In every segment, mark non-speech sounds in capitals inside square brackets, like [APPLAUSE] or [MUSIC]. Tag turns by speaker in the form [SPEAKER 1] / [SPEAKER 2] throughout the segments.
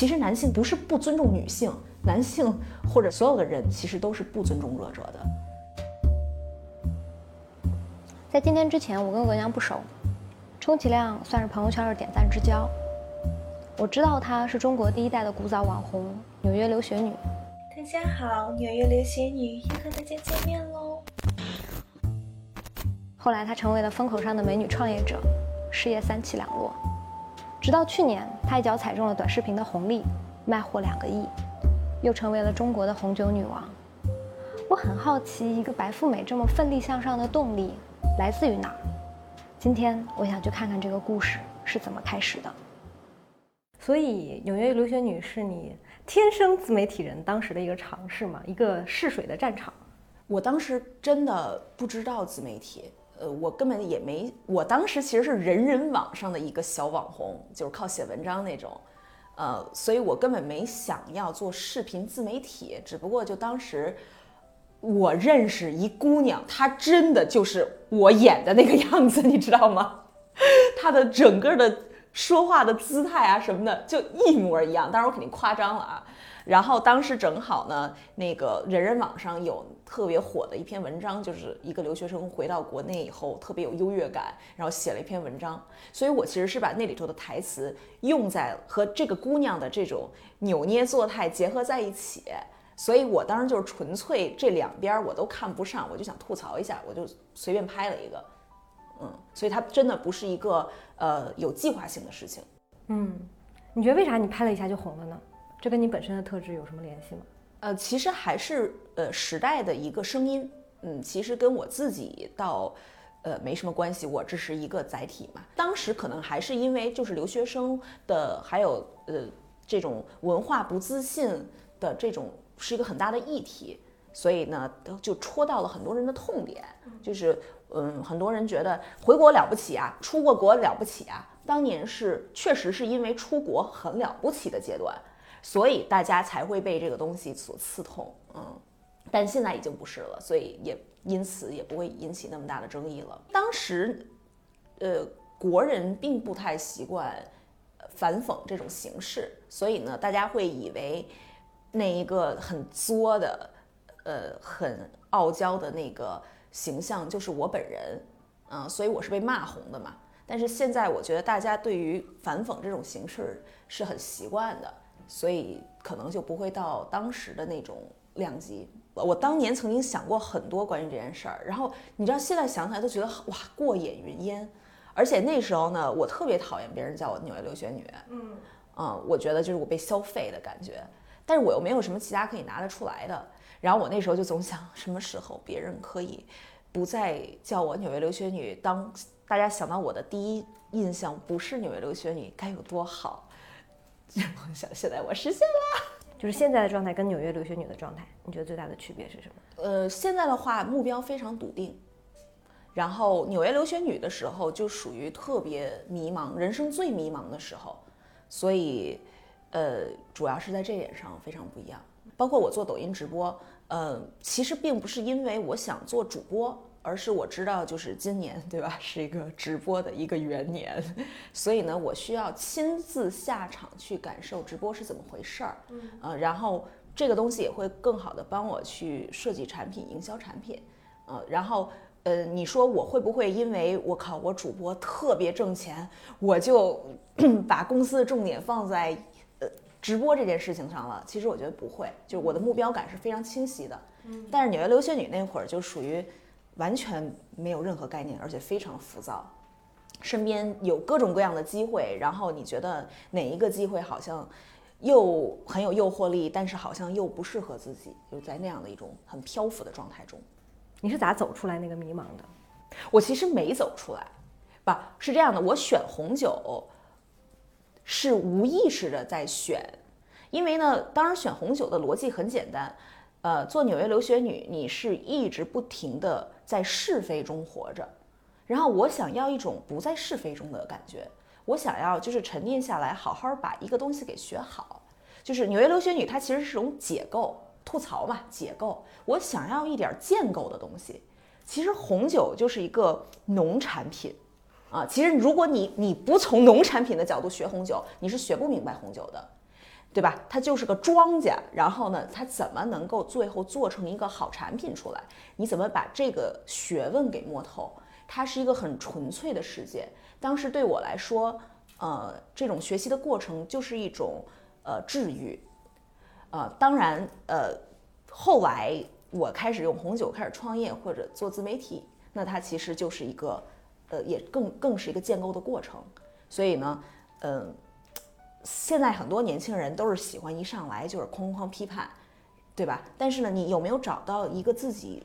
[SPEAKER 1] 其实男性不是不尊重女性，男性或者所有的人其实都是不尊重弱者的。
[SPEAKER 2] 在今天之前，我跟额娘不熟，充其量算是朋友圈的点赞之交。我知道她是中国第一代的古早网红，纽约留学女。
[SPEAKER 3] 大家好，纽约留学女又和大家见面喽。
[SPEAKER 2] 后来她成为了风口上的美女创业者，事业三起两落。直到去年，她一脚踩中了短视频的红利，卖货两个亿，又成为了中国的红酒女王。我很好奇，一个白富美这么奋力向上的动力来自于哪儿？今天我想去看看这个故事是怎么开始的。
[SPEAKER 4] 所以，纽约留学女是你天生自媒体人当时的一个尝试嘛，一个试水的战场。
[SPEAKER 1] 我当时真的不知道自媒体。呃，我根本也没，我当时其实是人人网上的一个小网红，就是靠写文章那种，呃，所以我根本没想要做视频自媒体，只不过就当时我认识一姑娘，她真的就是我演的那个 [LAUGHS] 样子，你知道吗？[LAUGHS] 她的整个的说话的姿态啊什么的就一模一样，当然我肯定夸张了啊。然后当时正好呢，那个人人网上有特别火的一篇文章，就是一个留学生回到国内以后特别有优越感，然后写了一篇文章。所以我其实是把那里头的台词用在和这个姑娘的这种扭捏作态结合在一起。所以我当时就是纯粹这两边我都看不上，我就想吐槽一下，我就随便拍了一个。嗯，所以它真的不是一个呃有计划性的事情。
[SPEAKER 4] 嗯，你觉得为啥你拍了一下就红了呢？这跟你本身的特质有什么联系吗？
[SPEAKER 1] 呃，其实还是呃时代的一个声音，嗯，其实跟我自己倒，呃没什么关系，我只是一个载体嘛。当时可能还是因为就是留学生的，还有呃这种文化不自信的这种是一个很大的议题，所以呢就戳到了很多人的痛点，就是嗯很多人觉得回国了不起啊，出过国了不起啊，当年是确实是因为出国很了不起的阶段。所以大家才会被这个东西所刺痛，嗯，但现在已经不是了，所以也因此也不会引起那么大的争议了。当时，呃，国人并不太习惯反讽这种形式，所以呢，大家会以为那一个很作的，呃，很傲娇的那个形象就是我本人，嗯，所以我是被骂红的嘛。但是现在我觉得大家对于反讽这种形式是很习惯的。所以可能就不会到当时的那种量级。我当年曾经想过很多关于这件事儿，然后你知道现在想起来都觉得哇过眼云烟。而且那时候呢，我特别讨厌别人叫我纽约留学女。嗯，嗯，我觉得就是我被消费的感觉。但是我又没有什么其他可以拿得出来的。然后我那时候就总想，什么时候别人可以不再叫我纽约留学女？当大家想到我的第一印象不是纽约留学女，该有多好？梦想现在我实现了，
[SPEAKER 4] 就是现在的状态跟纽约留学女的状态，你觉得最大的区别是什么？
[SPEAKER 1] 呃，现在的话目标非常笃定，然后纽约留学女的时候就属于特别迷茫，人生最迷茫的时候，所以呃，主要是在这点上非常不一样。包括我做抖音直播，呃，其实并不是因为我想做主播。而是我知道，就是今年，对吧，是一个直播的一个元年，所以呢，我需要亲自下场去感受直播是怎么回事儿，嗯，呃，然后这个东西也会更好的帮我去设计产品、营销产品，呃，然后，呃，你说我会不会因为我靠我主播特别挣钱，我就 [COUGHS] 把公司的重点放在呃直播这件事情上了？其实我觉得不会，就是我的目标感是非常清晰的，嗯，但是纽约留学女那会儿就属于。完全没有任何概念，而且非常浮躁，身边有各种各样的机会，然后你觉得哪一个机会好像又很有诱惑力，但是好像又不适合自己，就在那样的一种很漂浮的状态中。
[SPEAKER 4] 你是咋走出来那个迷茫的？
[SPEAKER 1] 我其实没走出来，不是这样的，我选红酒是无意识的在选，因为呢，当然选红酒的逻辑很简单。呃，做纽约留学女，你是一直不停的在是非中活着，然后我想要一种不在是非中的感觉，我想要就是沉淀下来，好好把一个东西给学好。就是纽约留学女，它其实是种解构，吐槽嘛，解构。我想要一点建构的东西。其实红酒就是一个农产品啊，其实如果你你不从农产品的角度学红酒，你是学不明白红酒的。对吧？它就是个庄稼，然后呢，它怎么能够最后做成一个好产品出来？你怎么把这个学问给摸透？它是一个很纯粹的世界。当时对我来说，呃，这种学习的过程就是一种呃治愈。呃，当然，呃，后来我开始用红酒开始创业或者做自媒体，那它其实就是一个，呃，也更更是一个建构的过程。所以呢，嗯，现在很多年轻人都是喜欢一上来就是哐哐批判，对吧？但是呢，你有没有找到一个自己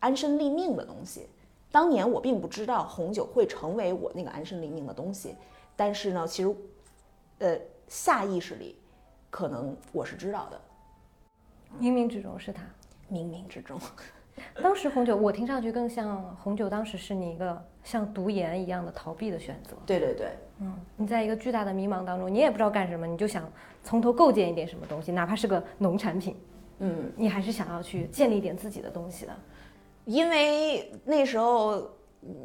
[SPEAKER 1] 安身立命的东西？当年我并不知道红酒会成为我那个安身立命的东西，但是呢，其实，呃，下意识里。可能我是知道的，
[SPEAKER 4] 冥冥之中是他，
[SPEAKER 1] 冥冥之中。[LAUGHS]
[SPEAKER 4] 当时红酒，我听上去更像红酒，当时是你一个像读研一样的逃避的选择。
[SPEAKER 1] 对对对，
[SPEAKER 4] 嗯，你在一个巨大的迷茫当中，你也不知道干什么，你就想从头构建一点什么东西，哪怕是个农产品，
[SPEAKER 1] 嗯，
[SPEAKER 4] 你还是想要去建立一点自己的东西的。
[SPEAKER 1] 因为那时候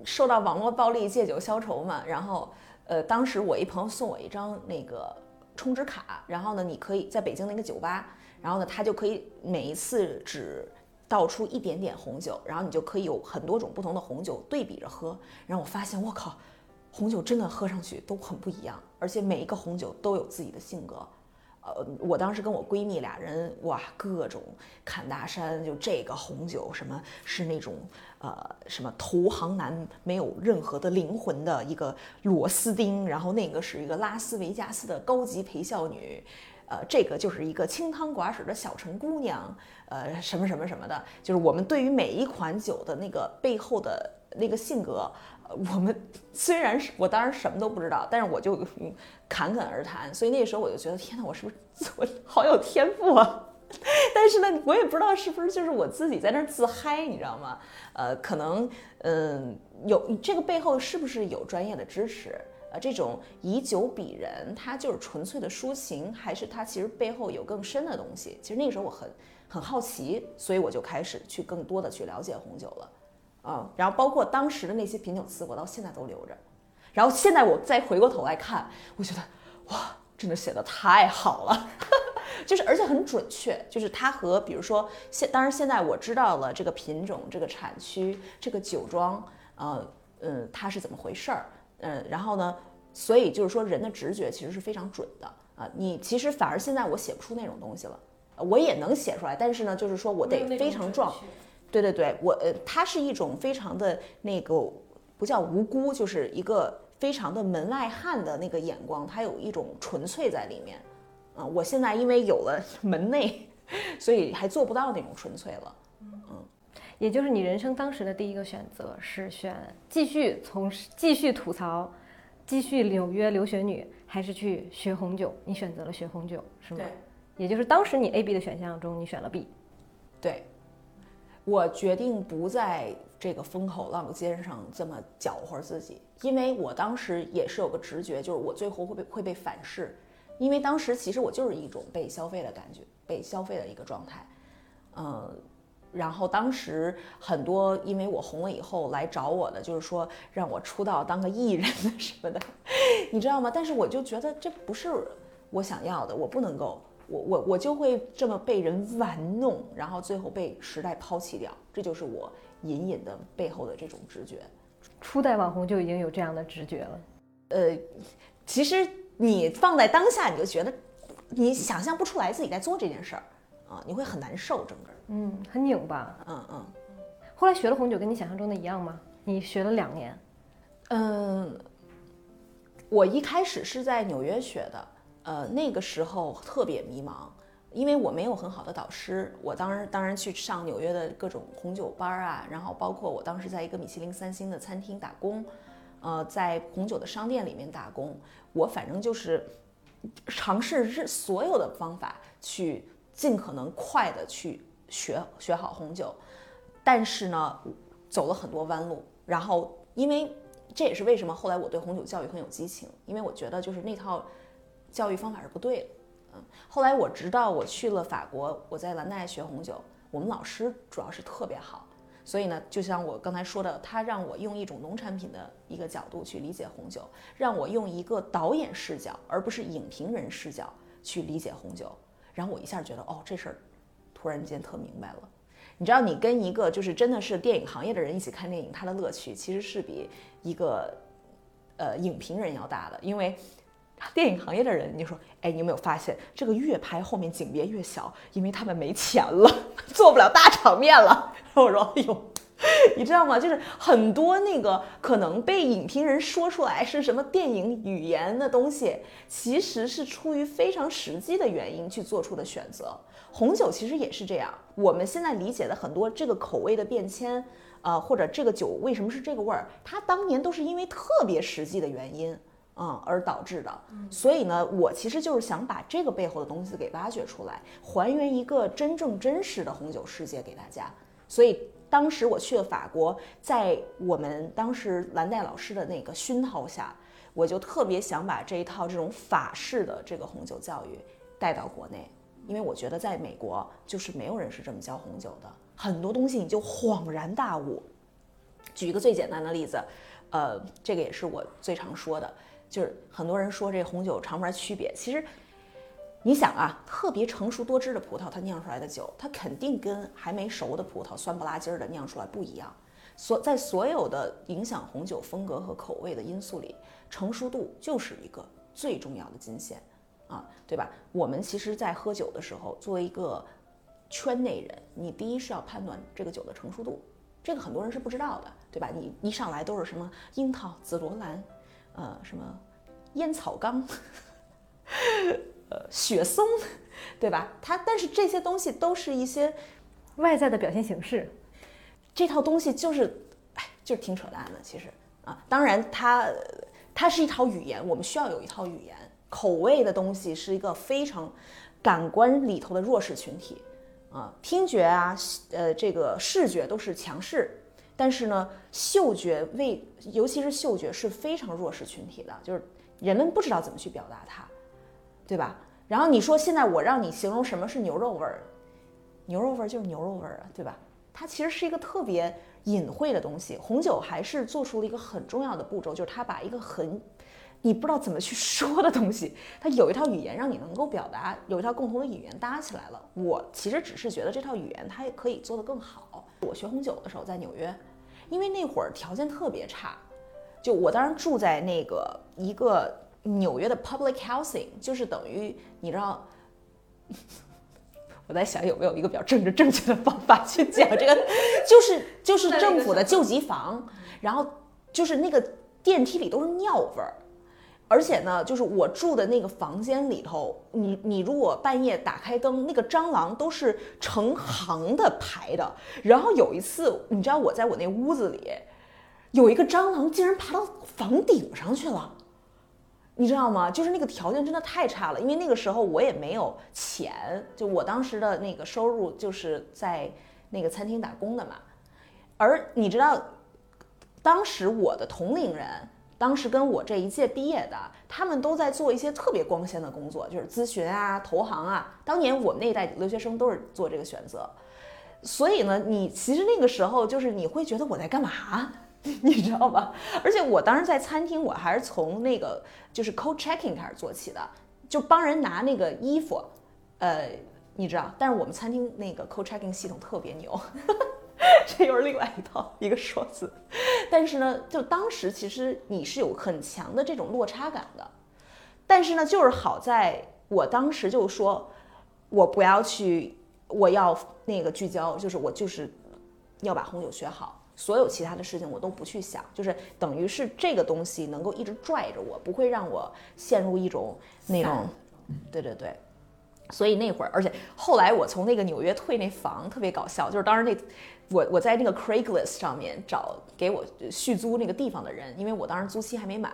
[SPEAKER 1] 受到网络暴力，借酒消愁嘛，然后呃，当时我一朋友送我一张那个。充值卡，然后呢，你可以在北京那个酒吧，然后呢，他就可以每一次只倒出一点点红酒，然后你就可以有很多种不同的红酒对比着喝。然后我发现，我靠，红酒真的喝上去都很不一样，而且每一个红酒都有自己的性格。呃，我当时跟我闺蜜俩人，哇，各种侃大山，就这个红酒什么是那种呃什么投行男没有任何的灵魂的一个螺丝钉，然后那个是一个拉斯维加斯的高级陪笑女，呃，这个就是一个清汤寡水的小城姑娘，呃，什么什么什么的，就是我们对于每一款酒的那个背后的那个性格。我们虽然是我当然什么都不知道，但是我就侃侃而谈，所以那时候我就觉得天哪，我是不是我好有天赋啊？[LAUGHS] 但是呢，我也不知道是不是就是我自己在那儿自嗨，你知道吗？呃，可能嗯有这个背后是不是有专业的支持？这种以酒比人，它就是纯粹的抒情，还是它其实背后有更深的东西？其实那个时候我很很好奇，所以我就开始去更多的去了解红酒了。啊，然后包括当时的那些品酒词，我到现在都留着。然后现在我再回过头来看，我觉得哇，真的写的太好了，[LAUGHS] 就是而且很准确。就是它和比如说现，当然现在我知道了这个品种、这个产区、这个酒庄，呃嗯，它是怎么回事儿，嗯，然后呢，所以就是说人的直觉其实是非常准的啊。你其实反而现在我写不出那种东西了，我也能写出来，但是呢，就是说我得非常壮。对对对，我呃，它是一种非常的那个不叫无辜，就是一个非常的门外汉的那个眼光，它有一种纯粹在里面。啊，我现在因为有了 [LAUGHS] 门内，所以还做不到那种纯粹了。嗯，
[SPEAKER 4] 也就是你人生当时的第一个选择是选继续从继续吐槽，继续纽约留学女，还是去学红酒？你选择了学红酒，是吗？
[SPEAKER 1] 对。
[SPEAKER 4] 也就是当时你 A、B 的选项中，你选了 B。
[SPEAKER 1] 对。我决定不在这个风口浪尖上这么搅和自己，因为我当时也是有个直觉，就是我最后会被会被反噬，因为当时其实我就是一种被消费的感觉，被消费的一个状态，嗯，然后当时很多因为我红了以后来找我的，就是说让我出道当个艺人什么的，你知道吗？但是我就觉得这不是我想要的，我不能够。我我我就会这么被人玩弄，然后最后被时代抛弃掉，这就是我隐隐的背后的这种直觉。
[SPEAKER 4] 初代网红就已经有这样的直觉了。
[SPEAKER 1] 呃，其实你放在当下，你就觉得你想象不出来自己在做这件事儿啊，你会很难受，整个
[SPEAKER 4] 嗯，很拧巴。
[SPEAKER 1] 嗯嗯。
[SPEAKER 4] 后来学了红酒，跟你想象中的一样吗？你学了两年。
[SPEAKER 1] 嗯，我一开始是在纽约学的。呃，那个时候特别迷茫，因为我没有很好的导师。我当然当然去上纽约的各种红酒班啊，然后包括我当时在一个米其林三星的餐厅打工，呃，在红酒的商店里面打工。我反正就是尝试是所有的方法去尽可能快的去学学好红酒，但是呢，走了很多弯路。然后，因为这也是为什么后来我对红酒教育很有激情，因为我觉得就是那套。教育方法是不对的，嗯，后来我直到我去了法国，我在兰奈学红酒，我们老师主要是特别好，所以呢，就像我刚才说的，他让我用一种农产品的一个角度去理解红酒，让我用一个导演视角，而不是影评人视角去理解红酒。然后我一下觉得，哦，这事儿突然间特明白了。你知道，你跟一个就是真的是电影行业的人一起看电影，他的乐趣其实是比一个呃影评人要大的，因为电影行业的人，你说，哎，你有没有发现这个越拍后面景别越小，因为他们没钱了，[LAUGHS] 做不了大场面了。然 [LAUGHS] 后我说，哎呦。[LAUGHS] 你知道吗？就是很多那个可能被影评人说出来是什么电影语言的东西，其实是出于非常实际的原因去做出的选择。红酒其实也是这样，我们现在理解的很多这个口味的变迁，呃，或者这个酒为什么是这个味儿，它当年都是因为特别实际的原因，嗯，而导致的。所以呢，我其实就是想把这个背后的东西给挖掘出来，还原一个真正真实的红酒世界给大家。所以。当时我去了法国，在我们当时蓝带老师的那个熏陶下，我就特别想把这一套这种法式的这个红酒教育带到国内，因为我觉得在美国就是没有人是这么教红酒的，很多东西你就恍然大悟。举一个最简单的例子，呃，这个也是我最常说的，就是很多人说这红酒尝不出来区别，其实。你想啊，特别成熟多汁的葡萄，它酿出来的酒，它肯定跟还没熟的葡萄酸不拉几儿的酿出来不一样。所在所有的影响红酒风格和口味的因素里，成熟度就是一个最重要的金线啊，对吧？我们其实，在喝酒的时候，作为一个圈内人，你第一是要判断这个酒的成熟度，这个很多人是不知道的，对吧？你一上来都是什么樱桃、紫罗兰，呃，什么烟草缸。[LAUGHS] 呃，雪松，对吧？它，但是这些东西都是一些
[SPEAKER 4] 外在的表现形式。
[SPEAKER 1] 这套东西就是，哎，就是挺扯淡的。其实啊，当然它它是一套语言，我们需要有一套语言。口味的东西是一个非常感官里头的弱势群体啊，听觉啊，呃，这个视觉都是强势，但是呢，嗅觉味，尤其是嗅觉是非常弱势群体的，就是人们不知道怎么去表达它。对吧？然后你说现在我让你形容什么是牛肉味儿，牛肉味儿就是牛肉味儿啊，对吧？它其实是一个特别隐晦的东西。红酒还是做出了一个很重要的步骤，就是它把一个很你不知道怎么去说的东西，[LAUGHS] 它有一套语言让你能够表达，有一套共同的语言搭起来了。我其实只是觉得这套语言它也可以做得更好。我学红酒的时候在纽约，因为那会儿条件特别差，就我当时住在那个一个。纽约的 public housing 就是等于你知道，我在想有没有一个比较政治正确的方法去讲这个，[LAUGHS] 就是就是政府的救济房，然后就是那个电梯里都是尿味儿，而且呢，就是我住的那个房间里头，你你如果半夜打开灯，那个蟑螂都是成行的排的，然后有一次你知道我在我那屋子里，有一个蟑螂竟然爬到房顶上去了。你知道吗？就是那个条件真的太差了，因为那个时候我也没有钱，就我当时的那个收入就是在那个餐厅打工的嘛。而你知道，当时我的同龄人，当时跟我这一届毕业的，他们都在做一些特别光鲜的工作，就是咨询啊、投行啊。当年我们那一代留学生都是做这个选择，所以呢，你其实那个时候就是你会觉得我在干嘛？[LAUGHS] 你知道吧？而且我当时在餐厅，我还是从那个就是 cold checking 开始做起的，就帮人拿那个衣服，呃，你知道。但是我们餐厅那个 cold checking 系统特别牛，[LAUGHS] 这又是另外一套一个说辞。但是呢，就当时其实你是有很强的这种落差感的。但是呢，就是好在我当时就说，我不要去，我要那个聚焦，就是我就是要把红酒学好。所有其他的事情我都不去想，就是等于是这个东西能够一直拽着我，不会让我陷入一种那种，对对对。所以那会儿，而且后来我从那个纽约退那房特别搞笑，就是当时那我我在那个 Craigslist 上面找给我续租那个地方的人，因为我当时租期还没满。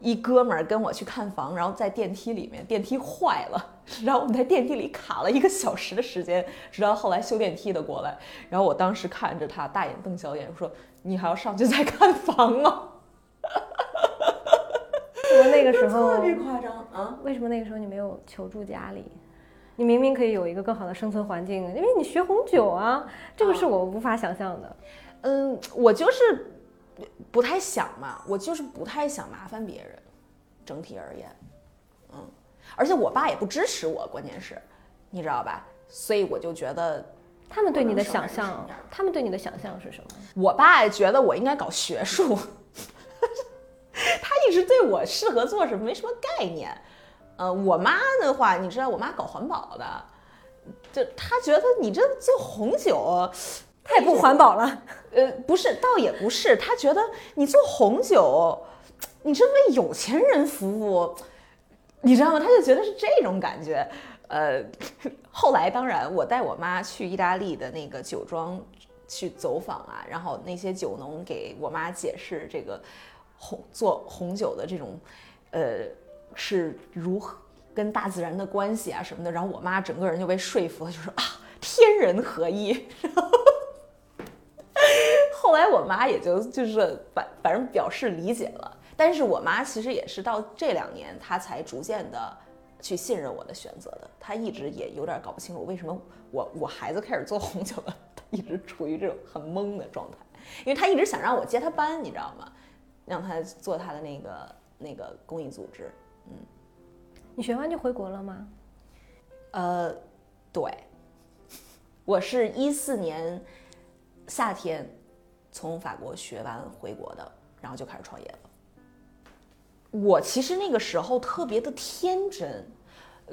[SPEAKER 1] 一哥们儿跟我去看房，然后在电梯里面，电梯坏了，然后我们在电梯里卡了一个小时的时间，直到后来修电梯的过来，然后我当时看着他大眼瞪小眼，说：“你还要上去再看房吗？”
[SPEAKER 4] 为什么那个时候
[SPEAKER 1] 特别夸张啊？
[SPEAKER 4] 为什么那个时候你没有求助家里？你明明可以有一个更好的生存环境，因为你学红酒啊，这个是我无法想象的。
[SPEAKER 1] 嗯，我就是。不太想嘛，我就是不太想麻烦别人，整体而言，嗯，而且我爸也不支持我，关键是，你知道吧？所以我就觉得，
[SPEAKER 4] 他们对你的想象他们对你的想象是什么？
[SPEAKER 1] 我爸觉得我应该搞学术，[LAUGHS] 他一直对我适合做什么没什么概念。呃，我妈的话，你知道，我妈搞环保的，就她觉得你这做红酒，
[SPEAKER 4] 太不环保了。
[SPEAKER 1] 呃，不是，倒也不是，她觉得你做红酒，你这为有钱人服务，你知道吗？她就觉得是这种感觉。呃，后来当然，我带我妈去意大利的那个酒庄去走访啊，然后那些酒农给我妈解释这个红做红酒的这种，呃，是如何跟大自然的关系啊什么的，然后我妈整个人就被说服了，就说啊，天人合一。[LAUGHS] 后来我妈也就就是反反正表示理解了，但是我妈其实也是到这两年，她才逐渐的去信任我的选择的。她一直也有点搞不清楚为什么我我孩子开始做红酒了，她一直处于这种很懵的状态，因为她一直想让我接她班，你知道吗？让她做她的那个那个公益组织。
[SPEAKER 4] 嗯你学完就回国了吗？
[SPEAKER 1] 呃，对，我是一四年夏天从法国学完回国的，然后就开始创业了。我其实那个时候特别的天真，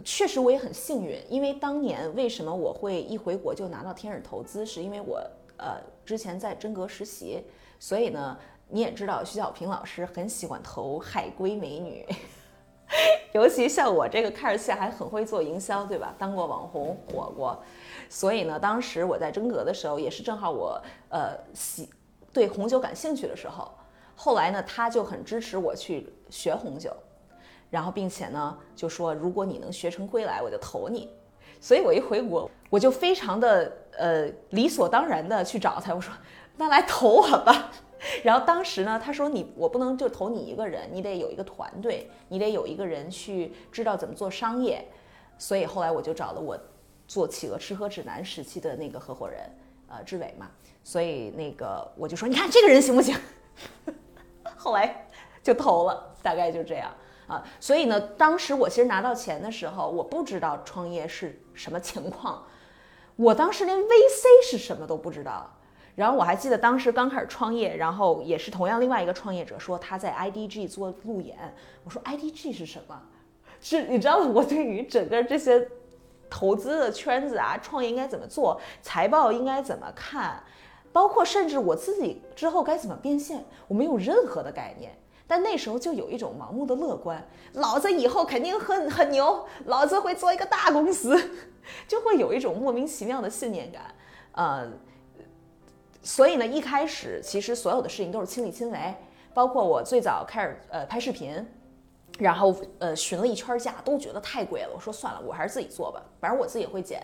[SPEAKER 1] 确实我也很幸运，因为当年为什么我会一回国就拿到天使投资，是因为我呃之前在真格实习，所以呢你也知道徐小平老师很喜欢投海归美女。[LAUGHS] 尤其像我这个看着起来还很会做营销，对吧？当过网红，火过，所以呢，当时我在真格的时候，也是正好我呃喜对红酒感兴趣的时候。后来呢，他就很支持我去学红酒，然后并且呢就说，如果你能学成归来，我就投你。所以我一回国，我就非常的呃理所当然的去找他，我说那来投我吧。[LAUGHS] 然后当时呢，他说你我不能就投你一个人，你得有一个团队，你得有一个人去知道怎么做商业。所以后来我就找了我做企鹅吃喝指南时期的那个合伙人，呃，志伟嘛。所以那个我就说，你看这个人行不行？[LAUGHS] 后来就投了，大概就这样啊。所以呢，当时我其实拿到钱的时候，我不知道创业是什么情况，我当时连 VC 是什么都不知道。然后我还记得当时刚开始创业，然后也是同样另外一个创业者说他在 IDG 做路演，我说 IDG 是什么？是你知道我对于整个这些投资的圈子啊，创业应该怎么做，财报应该怎么看，包括甚至我自己之后该怎么变现，我没有任何的概念。但那时候就有一种盲目的乐观，老子以后肯定很很牛，老子会做一个大公司，就会有一种莫名其妙的信念感，呃。所以呢，一开始其实所有的事情都是亲力亲为，包括我最早开始呃拍视频，然后呃询了一圈价，都觉得太贵了。我说算了，我还是自己做吧，反正我自己也会剪。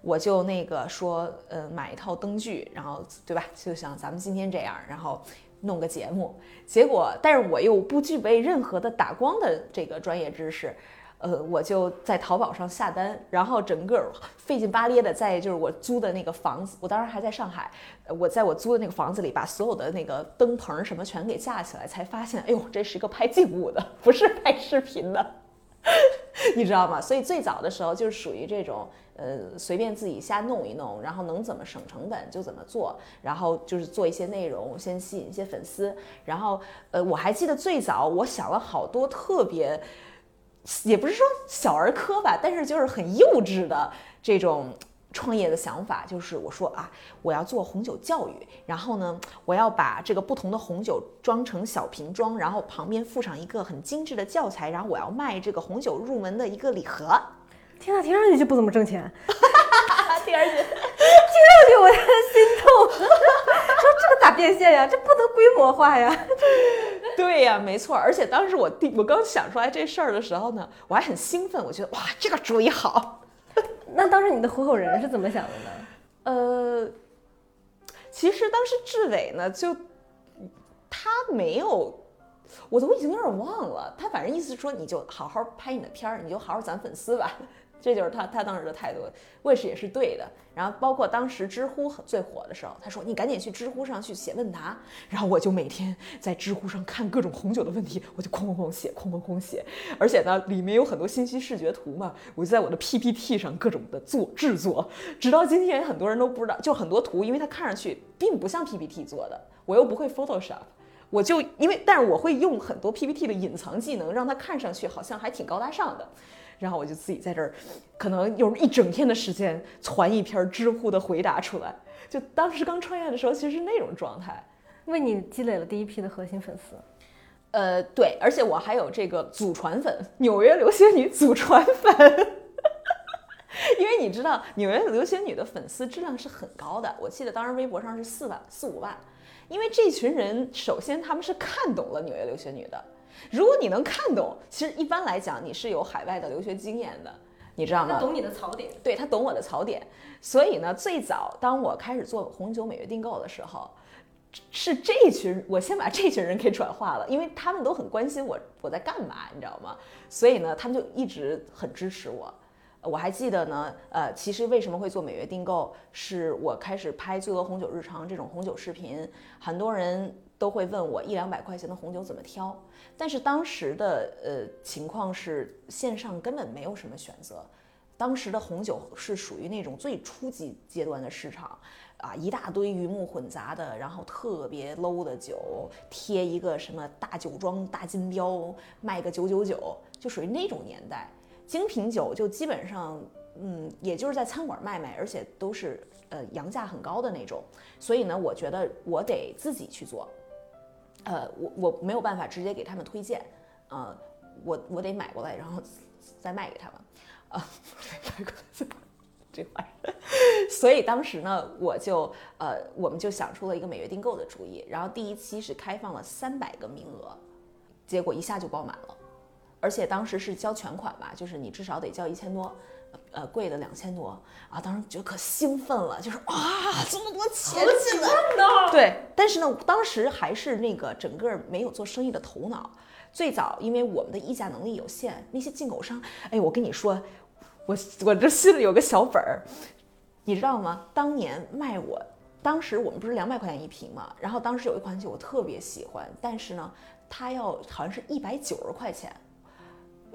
[SPEAKER 1] 我就那个说呃买一套灯具，然后对吧？就像咱们今天这样，然后弄个节目。结果，但是我又不具备任何的打光的这个专业知识。呃，我就在淘宝上下单，然后整个费劲巴咧的在就是我租的那个房子，我当时还在上海，我在我租的那个房子里把所有的那个灯棚什么全给架起来，才发现，哎呦，这是一个拍静物的，不是拍视频的，[LAUGHS] 你知道吗？所以最早的时候就是属于这种，呃，随便自己瞎弄一弄，然后能怎么省成本就怎么做，然后就是做一些内容，先吸引一些粉丝，然后，呃，我还记得最早我想了好多特别。也不是说小儿科吧，但是就是很幼稚的这种创业的想法，就是我说啊，我要做红酒教育，然后呢，我要把这个不同的红酒装成小瓶装，然后旁边附上一个很精致的教材，然后我要卖这个红酒入门的一个礼盒。
[SPEAKER 4] 天呐，听上去就不怎么挣钱，
[SPEAKER 1] 第二句，
[SPEAKER 4] 听上去我有点心痛。[LAUGHS] 说这个咋变现呀？这不能规模化呀。
[SPEAKER 1] 对呀，没错。而且当时我第我刚想出来这事儿的时候呢，我还很兴奋，我觉得哇，这个主意好。
[SPEAKER 4] 那当时你的合伙人是怎么想的呢？
[SPEAKER 1] 呃，其实当时志伟呢，就他没有，我都已经有点忘了。他反正意思是说，你就好好拍你的片儿，你就好好攒粉丝吧。这就是他他当时的态度，Wish 也是对的。然后包括当时知乎最火的时候，他说你赶紧去知乎上去写问答，然后我就每天在知乎上看各种红酒的问题，我就哐哐哐写，哐哐哐写。而且呢，里面有很多信息视觉图嘛，我就在我的 PPT 上各种的做制作，直到今天很多人都不知道，就很多图，因为它看上去并不像 PPT 做的，我又不会 Photoshop。我就因为，但是我会用很多 PPT 的隐藏技能，让它看上去好像还挺高大上的。然后我就自己在这儿，可能用一整天的时间传一篇知乎的回答出来。就当时刚创业的时候，其实是那种状态，
[SPEAKER 4] 为你积累了第一批的核心粉丝。
[SPEAKER 1] 呃，对，而且我还有这个祖传粉，纽约留学女祖传粉。[LAUGHS] 因为你知道，纽约留学女的粉丝质量是很高的。我记得当时微博上是四万、四五万。因为这群人，首先他们是看懂了纽约留学女的。如果你能看懂，其实一般来讲你是有海外的留学经验的，你知道吗？
[SPEAKER 4] 他懂你的槽点，
[SPEAKER 1] 对他懂我的槽点。所以呢，最早当我开始做红酒每月订购的时候，是这群我先把这群人给转化了，因为他们都很关心我我在干嘛，你知道吗？所以呢，他们就一直很支持我。我还记得呢，呃，其实为什么会做每月订购，是我开始拍《醉鹅红酒日常》这种红酒视频，很多人都会问我一两百块钱的红酒怎么挑，但是当时的呃情况是线上根本没有什么选择，当时的红酒是属于那种最初级阶段的市场，啊，一大堆鱼目混杂的，然后特别 low 的酒，贴一个什么大酒庄大金标，卖个九九九，就属于那种年代。精品酒就基本上，嗯，也就是在餐馆卖卖，而且都是呃洋价很高的那种。所以呢，我觉得我得自己去做，呃，我我没有办法直接给他们推荐，呃，我我得买过来，然后再卖给他们，啊，这玩意儿。所以当时呢，我就呃，我们就想出了一个每月订购的主意，然后第一期是开放了三百个名额，结果一下就爆满了。而且当时是交全款吧，就是你至少得交一千多，呃，贵的两千多啊，当时觉得可兴奋了，就是哇，这么多钱进来，对。但是呢，当时还是那个整个没有做生意的头脑。最早因为我们的议价能力有限，那些进口商，哎，我跟你说，我我这心里有个小本儿，你知道吗？当年卖我，当时我们不是两百块钱一瓶嘛，然后当时有一款酒我特别喜欢，但是呢，他要好像是一百九十块钱。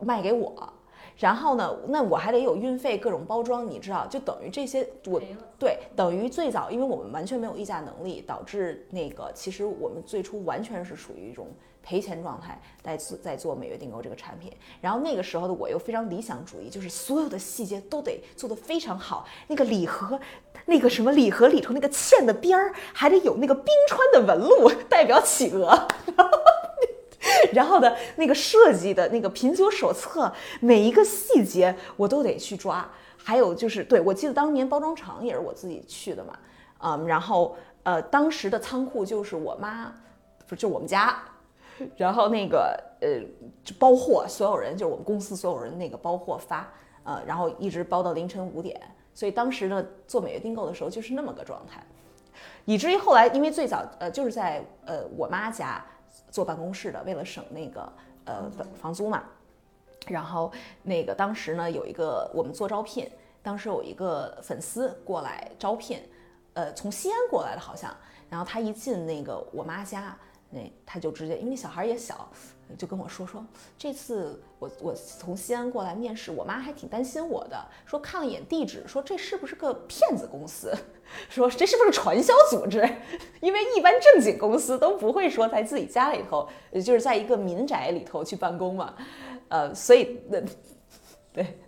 [SPEAKER 1] 卖给我，然后呢，那我还得有运费，各种包装，你知道，就等于这些我对等于最早，因为我们完全没有议价能力，导致那个其实我们最初完全是属于一种赔钱状态，在做在做每月订购这个产品。然后那个时候的我又非常理想主义，就是所有的细节都得做得非常好，那个礼盒，那个什么礼盒里头那个嵌的边儿还得有那个冰川的纹路，[LAUGHS] 代表企鹅。[LAUGHS] [LAUGHS] 然后的那个设计的那个品酒手册，每一个细节我都得去抓。还有就是，对我记得当年包装厂也是我自己去的嘛，嗯，然后呃，当时的仓库就是我妈，不就我们家，然后那个呃就包货，所有人就是我们公司所有人那个包货发，呃，然后一直包到凌晨五点。所以当时呢做每月订购的时候就是那么个状态，以至于后来因为最早呃就是在呃我妈家。坐办公室的，为了省那个呃房租嘛，然后那个当时呢有一个我们做招聘，当时有一个粉丝过来招聘，呃从西安过来的好像，然后他一进那个我妈家，那他就直接因为那小孩也小。就跟我说说，这次我我从西安过来面试，我妈还挺担心我的，说看了一眼地址，说这是不是个骗子公司？[LAUGHS] 说这是不是传销组织？[LAUGHS] 因为一般正经公司都不会说在自己家里头，也就是在一个民宅里头去办公嘛。呃，所以那对，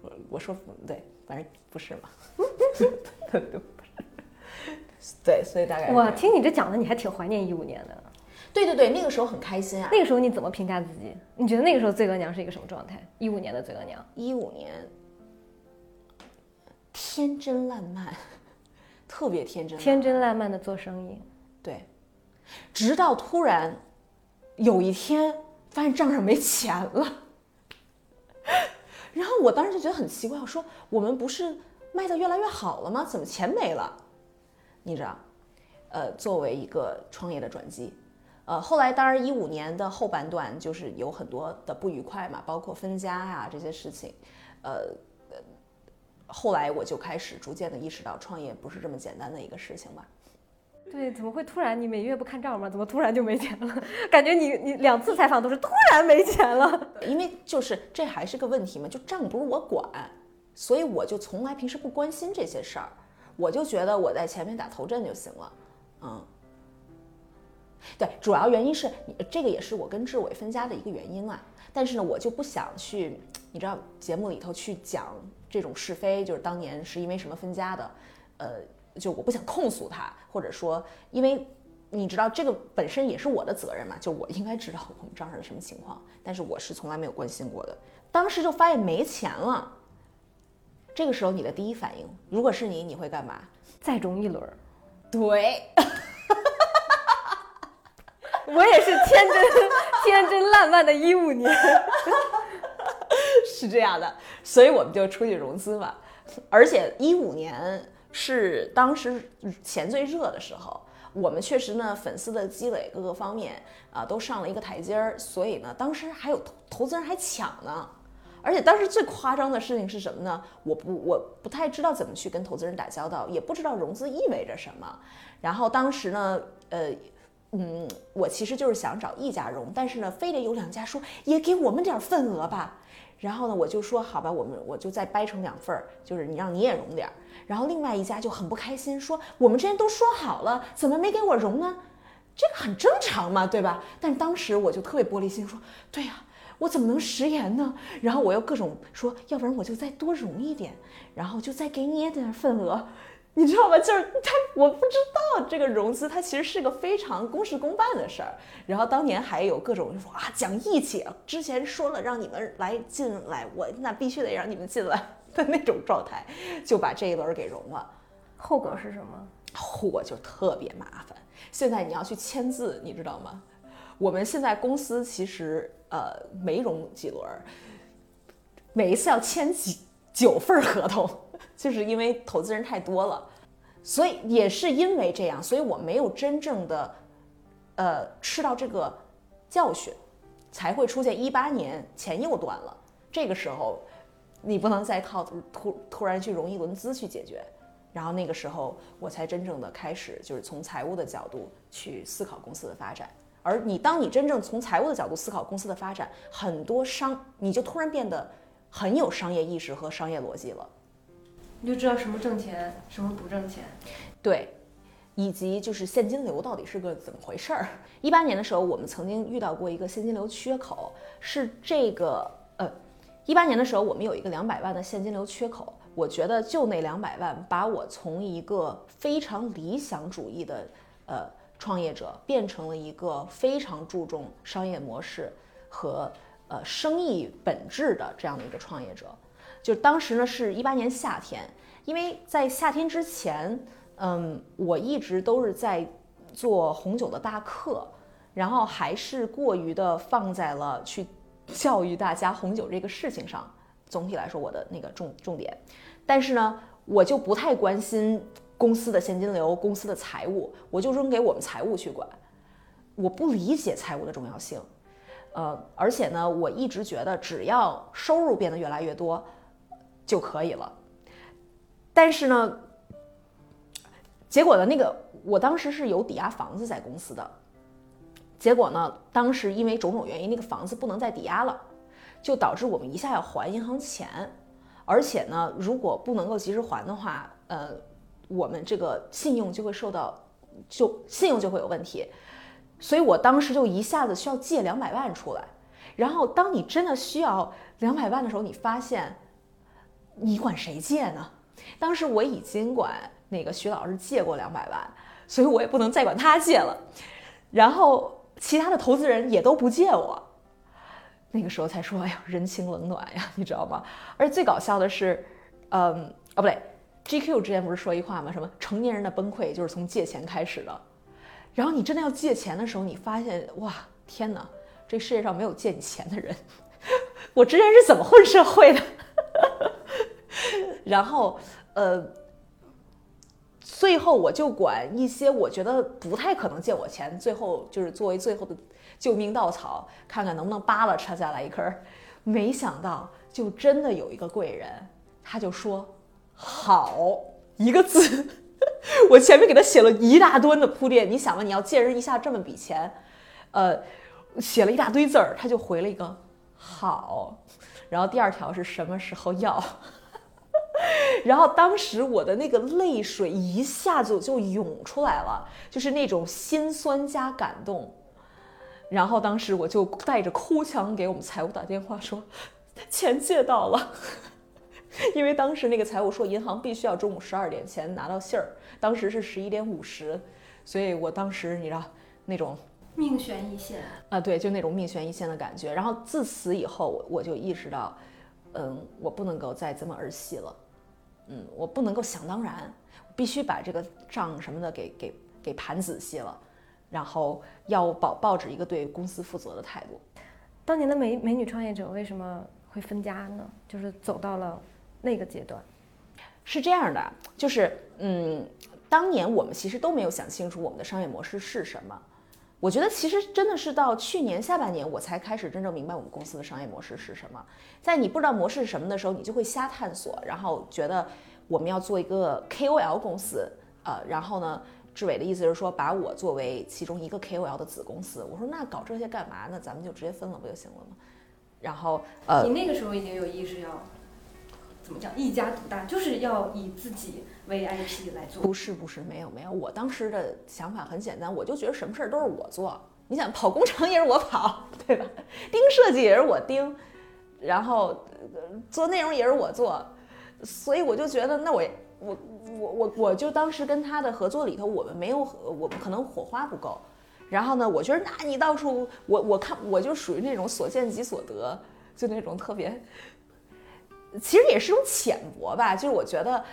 [SPEAKER 1] 我我说对，反正不是嘛。[LAUGHS] 对，所以大概
[SPEAKER 4] 我听你这讲的，你还挺怀念一五年的。
[SPEAKER 1] 对对对，那个时候很开心啊。
[SPEAKER 4] 那个时候你怎么评价自己？你觉得那个时候醉额娘是一个什么状态？一五年的醉额娘，
[SPEAKER 1] 一五年天真烂漫，特别天真，
[SPEAKER 4] 天真烂漫的做生意。
[SPEAKER 1] 对，直到突然有一天发现账上没钱了，[LAUGHS] 然后我当时就觉得很奇怪，我说我们不是卖的越来越好了吗？怎么钱没了？你知道，呃，作为一个创业的转机。呃，后来当然一五年的后半段就是有很多的不愉快嘛，包括分家呀这些事情，呃，后来我就开始逐渐的意识到，创业不是这么简单的一个事情吧。
[SPEAKER 4] 对，怎么会突然？你每月不看账吗？怎么突然就没钱了？[LAUGHS] 感觉你你两次采访都是突然没钱了。
[SPEAKER 1] 因为就是这还是个问题嘛，就账不是我管，所以我就从来平时不关心这些事儿，我就觉得我在前面打头阵就行了，嗯。对，主要原因是这个也是我跟志伟分家的一个原因啊。但是呢，我就不想去，你知道节目里头去讲这种是非，就是当年是因为什么分家的，呃，就我不想控诉他，或者说，因为你知道这个本身也是我的责任嘛，就我应该知道我们账上是什么情况，但是我是从来没有关心过的。当时就发现没钱了，这个时候你的第一反应，如果是你，你会干嘛？
[SPEAKER 4] 再中一轮。
[SPEAKER 1] 对。[LAUGHS]
[SPEAKER 4] 我也是天真天真烂漫的一五年，
[SPEAKER 1] 是这样的，所以我们就出去融资嘛。而且一五年是当时钱最热的时候，我们确实呢粉丝的积累各个方面啊都上了一个台阶儿，所以呢当时还有投投资人还抢呢。而且当时最夸张的事情是什么呢？我不我不太知道怎么去跟投资人打交道，也不知道融资意味着什么。然后当时呢，呃。嗯，我其实就是想找一家融，但是呢，非得有两家说也给我们点份额吧。然后呢，我就说好吧，我们我就再掰成两份儿，就是你让你也融点儿。然后另外一家就很不开心，说我们之前都说好了，怎么没给我融呢？这个很正常嘛，对吧？但当时我就特别玻璃心，说对呀，我怎么能食言呢？然后我又各种说，要不然我就再多融一点，然后就再给你也点份额。你知道吗？就是他，我不知道这个融资，它其实是个非常公事公办的事儿。然后当年还有各种说啊讲义气，之前说了让你们来进来，我那必须得让你们进来的那种状态，就把这一轮给融了。
[SPEAKER 4] 后果是什么？
[SPEAKER 1] 后果就特别麻烦。现在你要去签字，你知道吗？我们现在公司其实呃没融几轮，每一次要签几九份合同。就是因为投资人太多了，所以也是因为这样，所以我没有真正的，呃，吃到这个教训，才会出现一八年钱又断了。这个时候，你不能再靠突突然去融一轮资去解决。然后那个时候，我才真正的开始，就是从财务的角度去思考公司的发展。而你当你真正从财务的角度思考公司的发展，很多商你就突然变得很有商业意识和商业逻辑了。
[SPEAKER 4] 你就知道什么挣钱，什么不挣钱，
[SPEAKER 1] 对，以及就是现金流到底是个怎么回事儿。一八年的时候，我们曾经遇到过一个现金流缺口，是这个呃，一八年的时候，我们有一个两百万的现金流缺口。我觉得就那两百万，把我从一个非常理想主义的呃创业者，变成了一个非常注重商业模式和呃生意本质的这样的一个创业者。就当时呢是一八年夏天，因为在夏天之前，嗯，我一直都是在做红酒的大课，然后还是过于的放在了去教育大家红酒这个事情上。总体来说，我的那个重重点，但是呢，我就不太关心公司的现金流、公司的财务，我就扔给我们财务去管。我不理解财务的重要性，呃，而且呢，我一直觉得只要收入变得越来越多。就可以了，但是呢，结果呢，那个我当时是有抵押房子在公司的，结果呢，当时因为种种原因，那个房子不能再抵押了，就导致我们一下要还银行钱，而且呢，如果不能够及时还的话，呃，我们这个信用就会受到，就信用就会有问题，所以我当时就一下子需要借两百万出来，然后当你真的需要两百万的时候，你发现。你管谁借呢？当时我已经管那个徐老师借过两百万，所以我也不能再管他借了。然后其他的投资人也都不借我，那个时候才说：“哎呦，人情冷暖呀，你知道吗？”而最搞笑的是，嗯，哦不对，GQ 之前不是说一句话吗？什么成年人的崩溃就是从借钱开始的。然后你真的要借钱的时候，你发现哇，天哪，这世界上没有借你钱的人。[LAUGHS] 我之前是怎么混社会的？[LAUGHS] 然后，呃，最后我就管一些我觉得不太可能借我钱，最后就是作为最后的救命稻草，看看能不能扒拉差下来一根儿。没想到，就真的有一个贵人，他就说：“好一个字，[LAUGHS] 我前面给他写了一大堆的铺垫。你想嘛，你要借人一下这么笔钱，呃，写了一大堆字儿，他就回了一个好。然后第二条是什么时候要？然后当时我的那个泪水一下子就涌出来了，就是那种心酸加感动。然后当时我就带着哭腔给我们财务打电话说，钱借到了。[LAUGHS] 因为当时那个财务说银行必须要中午十二点前拿到信儿，当时是十一点五十，所以我当时你知道那种
[SPEAKER 4] 命悬一线
[SPEAKER 1] 啊，对，就那种命悬一线的感觉。然后自此以后，我就意识到，嗯，我不能够再这么儿戏了。嗯，我不能够想当然，必须把这个账什么的给给给盘仔细了，然后要保抱着一个对公司负责的态度。
[SPEAKER 4] 当年的美美女创业者为什么会分家呢？就是走到了那个阶段，
[SPEAKER 1] 是这样的，就是嗯，当年我们其实都没有想清楚我们的商业模式是什么。我觉得其实真的是到去年下半年，我才开始真正明白我们公司的商业模式是什么。在你不知道模式是什么的时候，你就会瞎探索，然后觉得我们要做一个 KOL 公司，呃，然后呢，志伟的意思是说把我作为其中一个 KOL 的子公司。我说那搞这些干嘛呢？咱们就直接分了不就行了吗？然后呃，
[SPEAKER 4] 你那个时候已经有意识要怎么讲一家独大，就是要以自己 V I P 来做。
[SPEAKER 1] 不是不是，没有没有，我当时的想法很简单，我就觉得什么事儿都是我做。你想跑工程也是我跑，对吧？盯设计也是我盯，然后做内容也是我做，所以我就觉得，那我我我我我就当时跟他的合作里头，我们没有我们可能火花不够。然后呢，我觉得那你到处我我看我就属于那种所见即所得，就那种特别，[LAUGHS] 其实也是种浅薄吧。就是我觉得，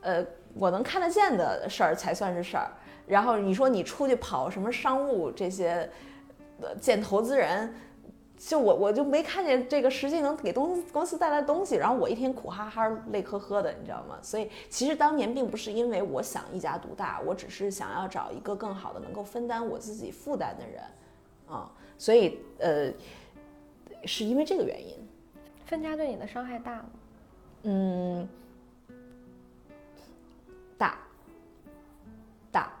[SPEAKER 1] 呃，我能看得见的事儿才算是事儿。然后你说你出去跑什么商务这些，呃，见投资人，就我我就没看见这个实际能给东公司带来东西。然后我一天苦哈哈、累呵呵的，你知道吗？所以其实当年并不是因为我想一家独大，我只是想要找一个更好的能够分担我自己负担的人，啊，所以呃，是因为这个原因。
[SPEAKER 4] 分家对你的伤害大吗？
[SPEAKER 1] 嗯，大，大，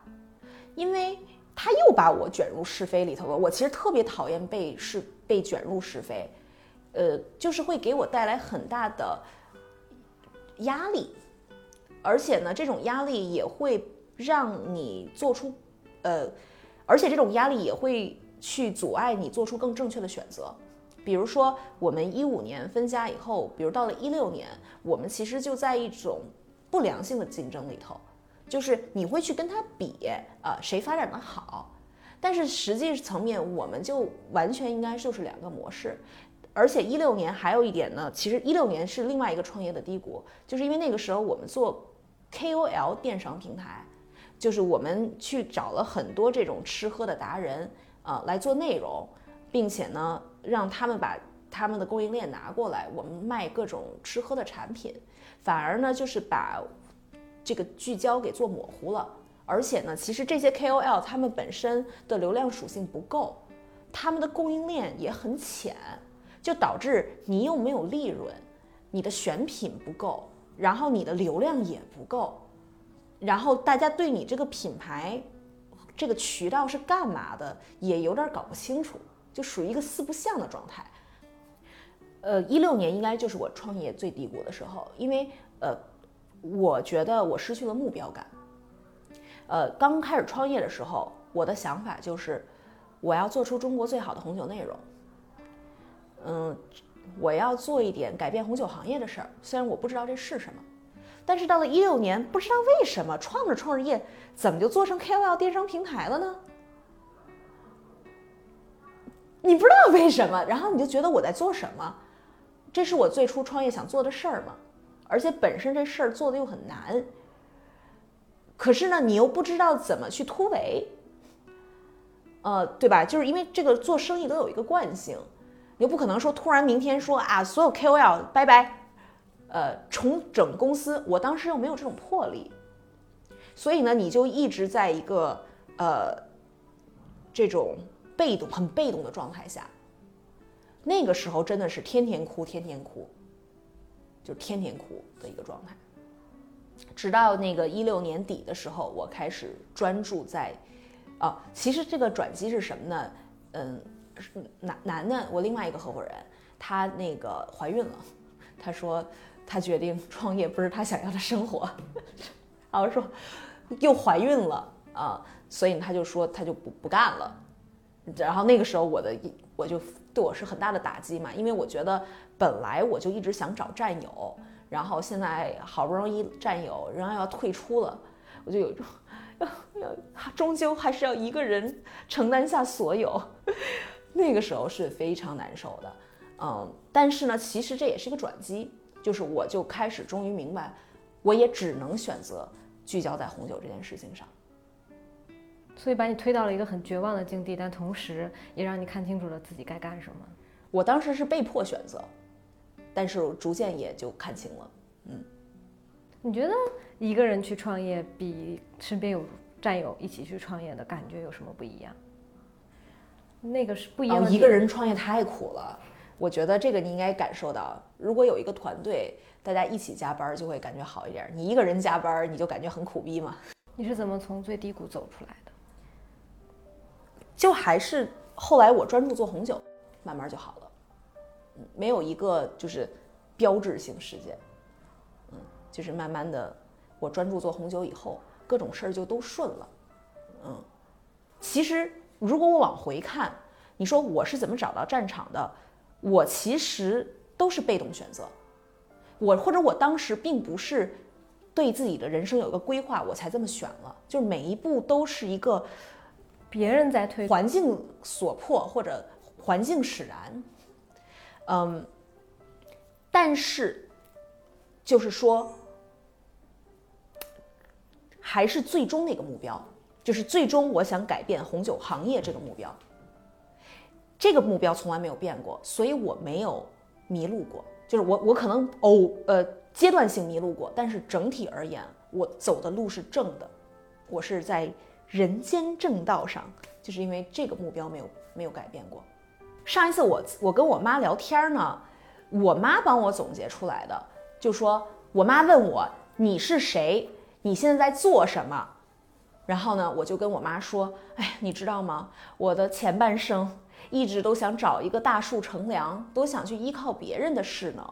[SPEAKER 1] 因为他又把我卷入是非里头了。我其实特别讨厌被是被卷入是非，呃，就是会给我带来很大的压力，而且呢，这种压力也会让你做出，呃，而且这种压力也会去阻碍你做出更正确的选择。比如说，我们一五年分家以后，比如到了一六年，我们其实就在一种不良性的竞争里头，就是你会去跟他比，呃，谁发展的好，但是实际层面，我们就完全应该就是两个模式。而且一六年还有一点呢，其实一六年是另外一个创业的低谷，就是因为那个时候我们做 KOL 电商平台，就是我们去找了很多这种吃喝的达人，呃，来做内容，并且呢。让他们把他们的供应链拿过来，我们卖各种吃喝的产品，反而呢就是把这个聚焦给做模糊了。而且呢，其实这些 KOL 他们本身的流量属性不够，他们的供应链也很浅，就导致你又没有利润，你的选品不够，然后你的流量也不够，然后大家对你这个品牌、这个渠道是干嘛的也有点搞不清楚。就属于一个四不像的状态。呃，一六年应该就是我创业最低谷的时候，因为呃，我觉得我失去了目标感。呃，刚开始创业的时候，我的想法就是我要做出中国最好的红酒内容。嗯，我要做一点改变红酒行业的事儿，虽然我不知道这是什么。但是到了一六年，不知道为什么创着创着业，怎么就做成 KOL 电商平台了呢？你不知道为什么，然后你就觉得我在做什么？这是我最初创业想做的事儿吗？而且本身这事儿做的又很难。可是呢，你又不知道怎么去突围，呃，对吧？就是因为这个做生意都有一个惯性，你又不可能说突然明天说啊，所有 KOL 拜拜，呃，重整公司。我当时又没有这种魄力，所以呢，你就一直在一个呃这种。被动很被动的状态下，那个时候真的是天天哭，天天哭，就天天哭的一个状态。直到那个一六年底的时候，我开始专注在，啊，其实这个转机是什么呢？嗯，男男的，我另外一个合伙人，她那个怀孕了，她说她决定创业不是她想要的生活，[LAUGHS] 然后说又怀孕了啊，所以她就说她就不不干了。然后那个时候我的我就对我是很大的打击嘛，因为我觉得本来我就一直想找战友，然后现在好不容易战友然后要退出了，我就有一种要要终究还是要一个人承担下所有，[LAUGHS] 那个时候是非常难受的，嗯，但是呢，其实这也是一个转机，就是我就开始终于明白，我也只能选择聚焦在红酒这件事情上。
[SPEAKER 4] 所以把你推到了一个很绝望的境地，但同时也让你看清楚了自己该干什么。
[SPEAKER 1] 我当时是被迫选择，但是逐渐也就看清了。嗯，
[SPEAKER 4] 你觉得一个人去创业比身边有战友一起去创业的感觉有什么不一样？那个是不一样的。
[SPEAKER 1] 一个人创业太苦了，我觉得这个你应该感受到。如果有一个团队，大家一起加班，就会感觉好一点。你一个人加班，你就感觉很苦逼嘛。
[SPEAKER 4] 你是怎么从最低谷走出来的？
[SPEAKER 1] 就还是后来我专注做红酒，慢慢就好了，嗯，没有一个就是标志性事件，嗯，就是慢慢的我专注做红酒以后，各种事儿就都顺了，嗯，其实如果我往回看，你说我是怎么找到战场的，我其实都是被动选择，我或者我当时并不是对自己的人生有一个规划，我才这么选了，就是每一步都是一个。
[SPEAKER 4] 别人在推，
[SPEAKER 1] 环境所迫或者环境使然，嗯，但是就是说，还是最终那个目标，就是最终我想改变红酒行业这个目标，这个目标从来没有变过，所以我没有迷路过，就是我我可能偶呃阶段性迷路过，但是整体而言，我走的路是正的，我是在。人间正道上，就是因为这个目标没有没有改变过。上一次我我跟我妈聊天呢，我妈帮我总结出来的，就说我妈问我你是谁，你现在在做什么？然后呢，我就跟我妈说，哎，你知道吗？我的前半生一直都想找一个大树乘凉，都想去依靠别人的势能，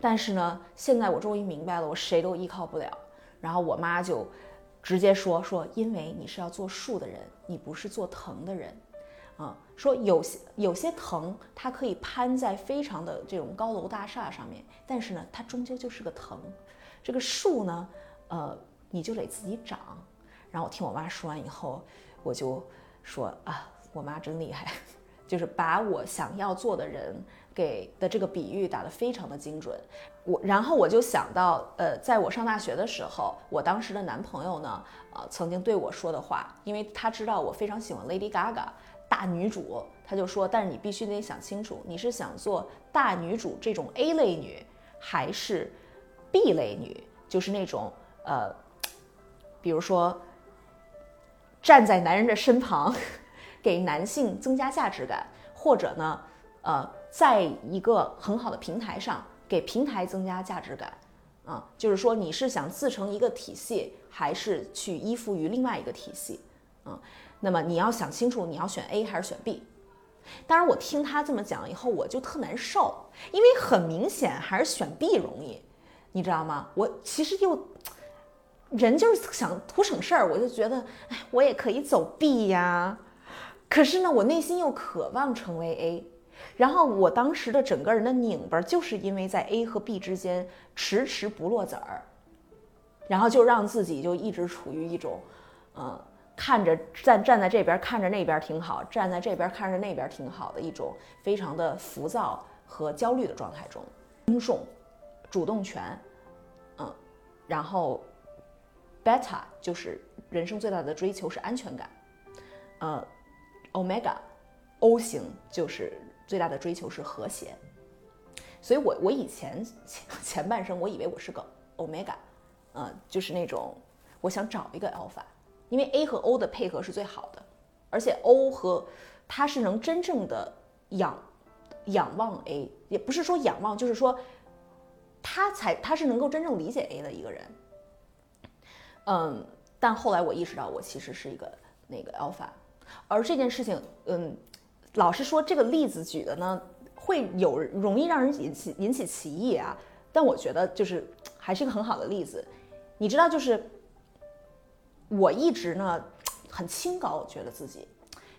[SPEAKER 1] 但是呢，现在我终于明白了，我谁都依靠不了。然后我妈就。直接说说，因为你是要做树的人，你不是做藤的人，啊，说有些有些藤，它可以攀在非常的这种高楼大厦上面，但是呢，它终究就是个藤。这个树呢，呃，你就得自己长。然后我听我妈说完以后，我就说啊，我妈真厉害，[LAUGHS] 就是把我想要做的人。给的这个比喻打得非常的精准，我然后我就想到，呃，在我上大学的时候，我当时的男朋友呢，呃，曾经对我说的话，因为他知道我非常喜欢 Lady Gaga 大女主，他就说，但是你必须得想清楚，你是想做大女主这种 A 类女，还是 B 类女，就是那种呃，比如说站在男人的身旁，给男性增加价值感，或者呢，呃。在一个很好的平台上，给平台增加价值感，啊，就是说你是想自成一个体系，还是去依附于另外一个体系，啊，那么你要想清楚，你要选 A 还是选 B。当然，我听他这么讲以后，我就特难受，因为很明显还是选 B 容易，你知道吗？我其实又人就是想图省事儿，我就觉得，哎，我也可以走 B 呀，可是呢，我内心又渴望成为 A。然后我当时的整个人的拧巴，就是因为在 A 和 B 之间迟迟不落子儿，然后就让自己就一直处于一种，嗯，看着站站在这边看着那边挺好，站在这边看着那边挺好的一种非常的浮躁和焦虑的状态中。尊重，主动权，嗯，然后，beta 就是人生最大的追求是安全感，呃，omega，O 型就是。最大的追求是和谐，所以我我以前前 [LAUGHS] 前半生我以为我是个 omega，嗯，就是那种我想找一个 alpha，因为 A 和 O 的配合是最好的，而且 O 和他是能真正的仰仰望 A，也不是说仰望，就是说他才他是能够真正理解 A 的一个人，嗯，但后来我意识到，我其实是一个那个 alpha，而这件事情，嗯，老实说，这个例子举的呢，会有容易让人引起引起歧义啊。但我觉得就是还是一个很好的例子。你知道，就是我一直呢很清高，觉得自己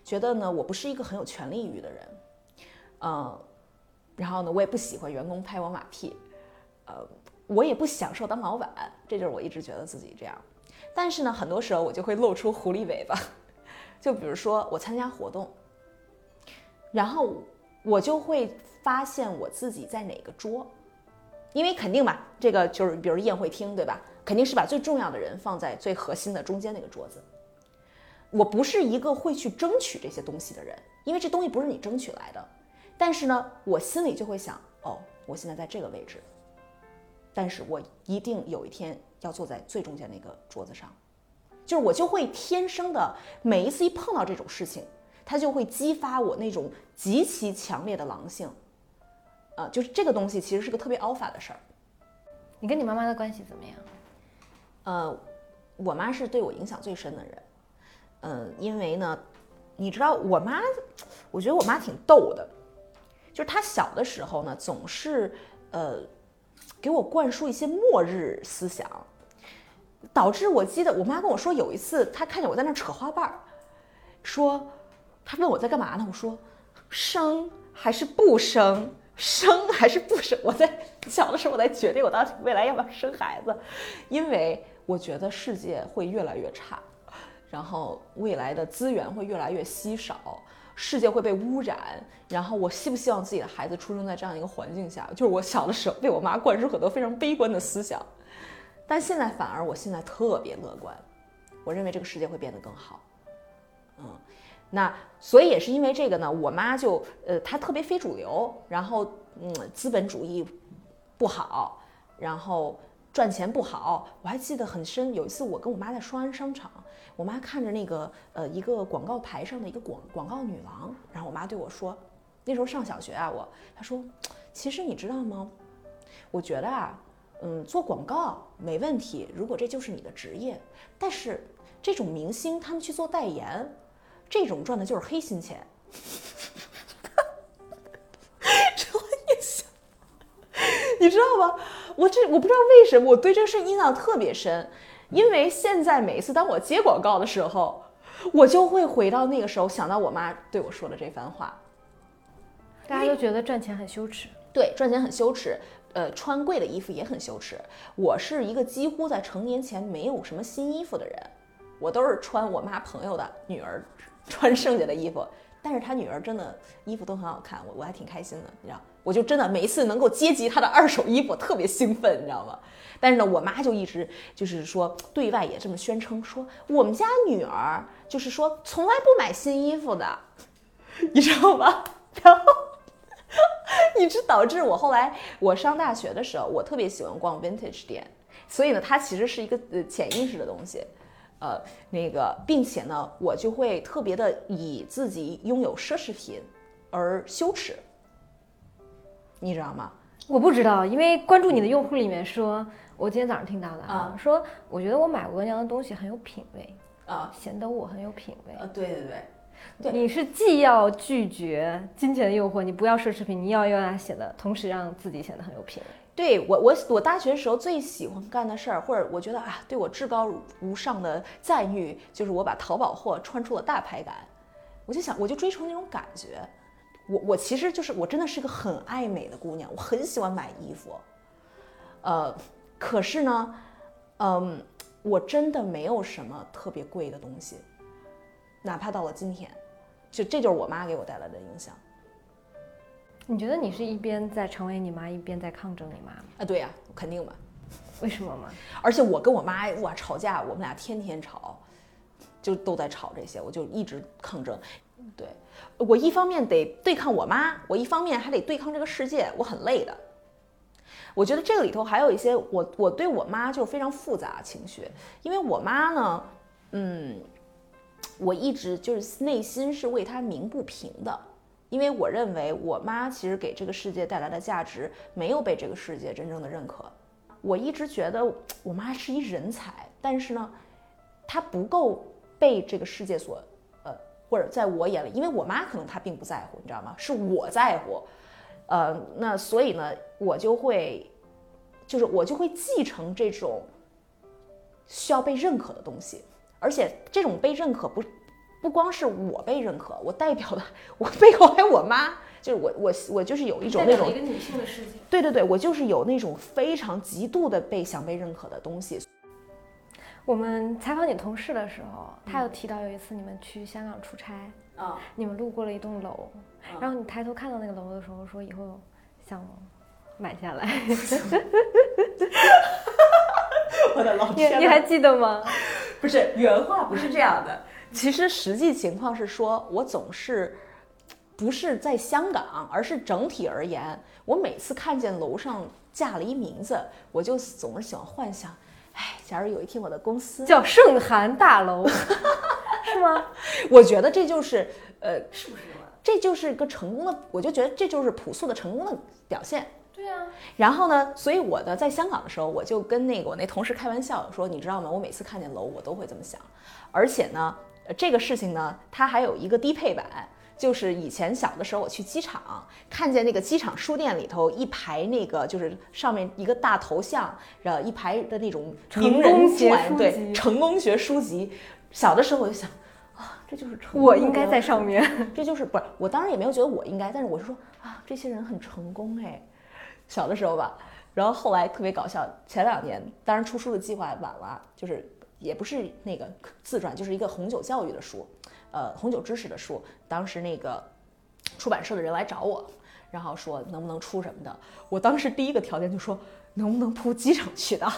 [SPEAKER 1] 觉得呢我不是一个很有权利欲的人，嗯，然后呢我也不喜欢员工拍我马屁，呃，我也不享受当老板，这就是我一直觉得自己这样。但是呢，很多时候我就会露出狐狸尾巴，[LAUGHS] 就比如说我参加活动，然后我就会发现我自己在哪个桌，因为肯定嘛，这个就是比如宴会厅，对吧？肯定是把最重要的人放在最核心的中间那个桌子。我不是一个会去争取这些东西的人，因为这东西不是你争取来的。但是呢，我心里就会想，哦，我现在在这个位置，但是我一定有一天要坐在最中间那个桌子上。就是我就会天生的，每一次一碰到这种事情，它就会激发我那种极其强烈的狼性。呃，就是这个东西其实是个特别 alpha 的事儿。
[SPEAKER 4] 你跟你妈妈的关系怎么样？
[SPEAKER 1] 呃，我妈是对我影响最深的人，嗯，因为呢，你知道我妈，我觉得我妈挺逗的，就是她小的时候呢，总是呃给我灌输一些末日思想，导致我记得我妈跟我说，有一次她看见我在那扯花瓣儿，说他问我在干嘛呢，我说生还是不生。生还是不生？我在小的时候，我在决定我到底未来要不要生孩子，因为我觉得世界会越来越差，然后未来的资源会越来越稀少，世界会被污染，然后我希不希望自己的孩子出生在这样一个环境下？就是我小的时候被我妈灌输很多非常悲观的思想，但现在反而我现在特别乐观，我认为这个世界会变得更好，那所以也是因为这个呢，我妈就呃，她特别非主流，然后嗯，资本主义不好，然后赚钱不好。我还记得很深，有一次我跟我妈在双安商场，我妈看着那个呃一个广告牌上的一个广广告女郎，然后我妈对我说，那时候上小学啊，我她说，其实你知道吗？我觉得啊，嗯，做广告没问题，如果这就是你的职业，但是这种明星他们去做代言。这种赚的就是黑心钱，[LAUGHS] 我一想，你知道吗？我这我不知道为什么我对这个事印象特别深，因为现在每一次当我接广告的时候，我就会回到那个时候，想到我妈对我说的这番话。
[SPEAKER 4] 大家都觉得赚钱很羞耻，
[SPEAKER 1] 对，赚钱很羞耻，呃，穿贵的衣服也很羞耻。我是一个几乎在成年前没有什么新衣服的人，我都是穿我妈朋友的女儿。[LAUGHS] 穿剩下的衣服，但是他女儿真的衣服都很好看，我我还挺开心的，你知道，我就真的每一次能够接及她的二手衣服，特别兴奋，你知道吗？但是呢，我妈就一直就是说对外也这么宣称，说我们家女儿就是说从来不买新衣服的，[LAUGHS] 你知道吗？[LAUGHS] 然后一直导致我后来我上大学的时候，我特别喜欢逛 vintage 店，所以呢，它其实是一个呃潜意识的东西。呃，那个，并且呢，我就会特别的以自己拥有奢侈品而羞耻，你知道吗？
[SPEAKER 4] 我不知道，因为关注你的用户里面说，我今天早上听到的啊，说我觉得我买额娘的东西很有品味
[SPEAKER 1] 啊，
[SPEAKER 4] 显得我很有品味
[SPEAKER 1] 啊。对对对，
[SPEAKER 4] 你是既要拒绝金钱的诱惑，你不要奢侈品，你要要它显得，同时让自己显得很有品味。
[SPEAKER 1] 对我，我我大学时候最喜欢干的事儿，或者我觉得啊，对我至高无上的赞誉，就是我把淘宝货穿出了大牌感。我就想，我就追求那种感觉。我我其实就是我真的是个很爱美的姑娘，我很喜欢买衣服。呃，可是呢，嗯，我真的没有什么特别贵的东西，哪怕到了今天，就这就是我妈给我带来的影响。
[SPEAKER 4] 你觉得你是一边在成为你妈，一边在抗争你妈吗？
[SPEAKER 1] 啊，对呀，肯定嘛。
[SPEAKER 4] 为什么嘛？[LAUGHS]
[SPEAKER 1] 而且我跟我妈哇吵架，我们俩天天吵，就都在吵这些，我就一直抗争。对我一方面得对抗我妈，我一方面还得对抗这个世界，我很累的。我觉得这个里头还有一些我我对我妈就非常复杂情绪，因为我妈呢，嗯，我一直就是内心是为她鸣不平的。因为我认为我妈其实给这个世界带来的价值没有被这个世界真正的认可。我一直觉得我妈是一人才，但是呢，她不够被这个世界所呃，或者在我眼里，因为我妈可能她并不在乎，你知道吗？是我在乎，呃，那所以呢，我就会，就是我就会继承这种需要被认可的东西，而且这种被认可不不光是我被认可，我代表的我背后还有我妈，就是我我我就是有一种那种
[SPEAKER 4] 一个女性的世界。
[SPEAKER 1] 对对对，我就是有那种非常极度的被想被认可的东西。
[SPEAKER 4] 我们采访你同事的时候，他有提到有一次你们去香港出差，
[SPEAKER 1] 啊，
[SPEAKER 4] 你们路过了一栋楼，然后你抬头看到那个楼的时候，说以后想买下来。[LAUGHS]
[SPEAKER 1] 我的老
[SPEAKER 4] 天你还记得吗？
[SPEAKER 1] 不是原话不是这样的，其实实际情况是说，我总是不是在香港，而是整体而言，我每次看见楼上架了一名字，我就总是喜欢幻想，哎，假如有一天我的公司
[SPEAKER 4] 叫盛寒大楼，[LAUGHS] 是吗？
[SPEAKER 1] 我觉得这就是呃，
[SPEAKER 4] 是不是？
[SPEAKER 1] 这就是个成功的，我就觉得这就是朴素的成功的表现。
[SPEAKER 4] 对啊，
[SPEAKER 1] 然后呢，所以我的在香港的时候，我就跟那个我那同事开玩笑说，你知道吗？我每次看见楼，我都会这么想。而且呢，呃这个事情呢，它还有一个低配版，就是以前小的时候我去机场，看见那个机场书店里头一排那个就是上面一个大头像，然后，一排的那种名人
[SPEAKER 4] 成功学
[SPEAKER 1] 传对
[SPEAKER 4] 书籍
[SPEAKER 1] 成功学书籍。小的时候我就想啊，这就是成功
[SPEAKER 4] 我应该在上面。
[SPEAKER 1] 这就是不是我当然也没有觉得我应该，但是我是说啊，这些人很成功哎，小的时候吧，然后后来特别搞笑，前两年当然出书的计划晚了，就是也不是那个自传，就是一个红酒教育的书，呃，红酒知识的书。当时那个出版社的人来找我，然后说能不能出什么的，我当时第一个条件就说能不能铺机场渠道。[LAUGHS]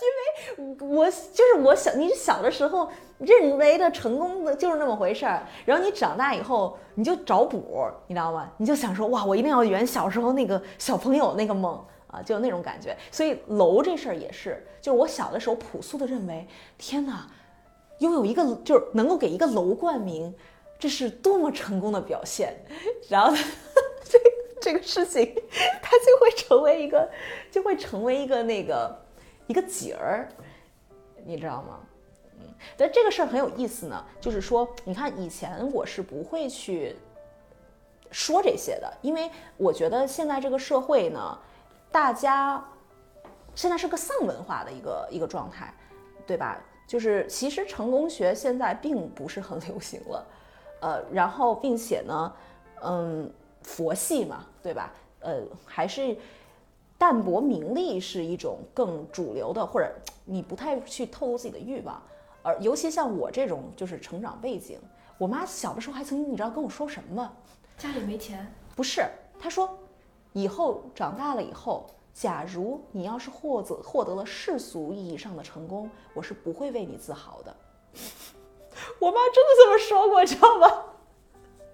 [SPEAKER 1] 因为我就是我小，你小的时候认为的成功的就是那么回事儿，然后你长大以后你就找补，你知道吗？你就想说哇，我一定要圆小时候那个小朋友那个梦啊，就有那种感觉。所以楼这事儿也是，就是我小的时候朴素的认为，天哪，拥有一个就是能够给一个楼冠名，这是多么成功的表现。然后 [LAUGHS] 这这个事情，它就会成为一个，就会成为一个那个一个景儿。你知道吗？嗯，但这个事儿很有意思呢，就是说，你看以前我是不会去说这些的，因为我觉得现在这个社会呢，大家现在是个丧文化的一个一个状态，对吧？就是其实成功学现在并不是很流行了，呃，然后并且呢，嗯，佛系嘛，对吧？呃，还是。淡泊名利是一种更主流的，或者你不太去透露自己的欲望，而尤其像我这种就是成长背景，我妈小的时候还曾经你知道跟我说什么吗？
[SPEAKER 4] 家里没钱，
[SPEAKER 1] 不是，她说，以后长大了以后，假如你要是获得获得了世俗意义上的成功，我是不会为你自豪的。我妈真的这么说过，你知道吗？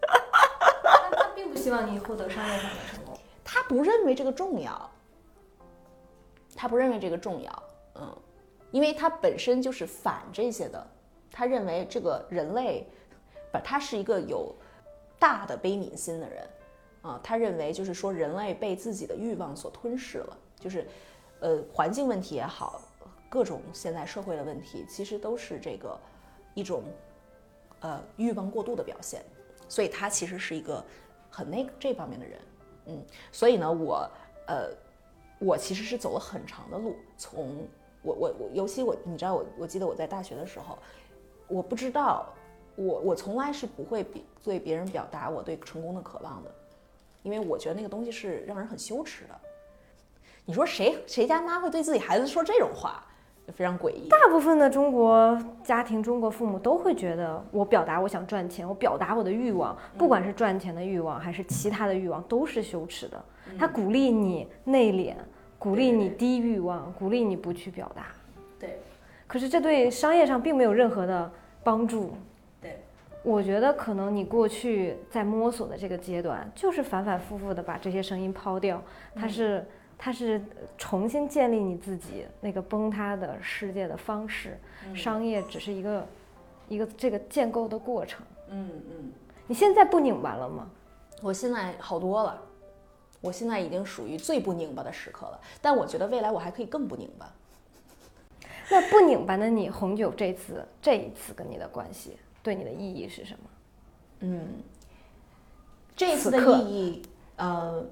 [SPEAKER 1] [LAUGHS]
[SPEAKER 4] 她并不希望你获得商业上的成功。
[SPEAKER 1] 她不认为这个重要。他不认为这个重要，嗯，因为他本身就是反这些的。他认为这个人类，不，他是一个有大的悲悯心的人，啊，他认为就是说人类被自己的欲望所吞噬了，就是，呃，环境问题也好，各种现在社会的问题，其实都是这个一种，呃，欲望过度的表现。所以他其实是一个很那个这方面的人，嗯，所以呢，我，呃。我其实是走了很长的路，从我我我，尤其我，你知道我，我记得我在大学的时候，我不知道，我我从来是不会比对别人表达我对成功的渴望的，因为我觉得那个东西是让人很羞耻的。你说谁谁家妈会对自己孩子说这种话，就非常诡异。
[SPEAKER 4] 大部分的中国家庭、中国父母都会觉得，我表达我想赚钱，我表达我的欲望，不管是赚钱的欲望还是其他的欲望，都是羞耻的。他鼓励你内敛。鼓励你低欲望，鼓励你不去表达。
[SPEAKER 1] 对，
[SPEAKER 4] 可是这对商业上并没有任何的帮助。
[SPEAKER 1] 对，
[SPEAKER 4] 我觉得可能你过去在摸索的这个阶段，就是反反复复的把这些声音抛掉，它是它是重新建立你自己那个崩塌的世界的方式。商业只是一个一个这个建构的过程。
[SPEAKER 1] 嗯嗯，
[SPEAKER 4] 你现在不拧巴了吗？
[SPEAKER 1] 我现在好多了。我现在已经属于最不拧巴的时刻了，但我觉得未来我还可以更不拧巴。
[SPEAKER 4] 那不拧巴的你，红酒这次这一次跟你的关系，对你的意义是什么？
[SPEAKER 1] 嗯，这次的意义，呃，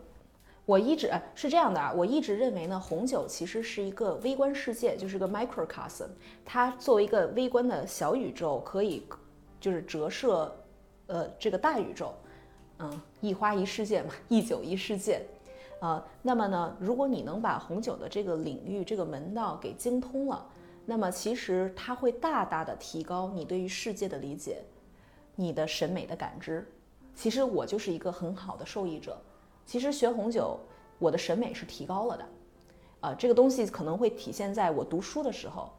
[SPEAKER 1] 我一直呃是这样的啊，我一直认为呢，红酒其实是一个微观世界，就是个 microcosm，它作为一个微观的小宇宙，可以就是折射呃这个大宇宙，嗯，一花一世界嘛，一酒一世界。呃，那么呢，如果你能把红酒的这个领域、这个门道给精通了，那么其实它会大大的提高你对于世界的理解，你的审美的感知。其实我就是一个很好的受益者。其实学红酒，我的审美是提高了的。啊、这个东西可能会体现在我读书的时候，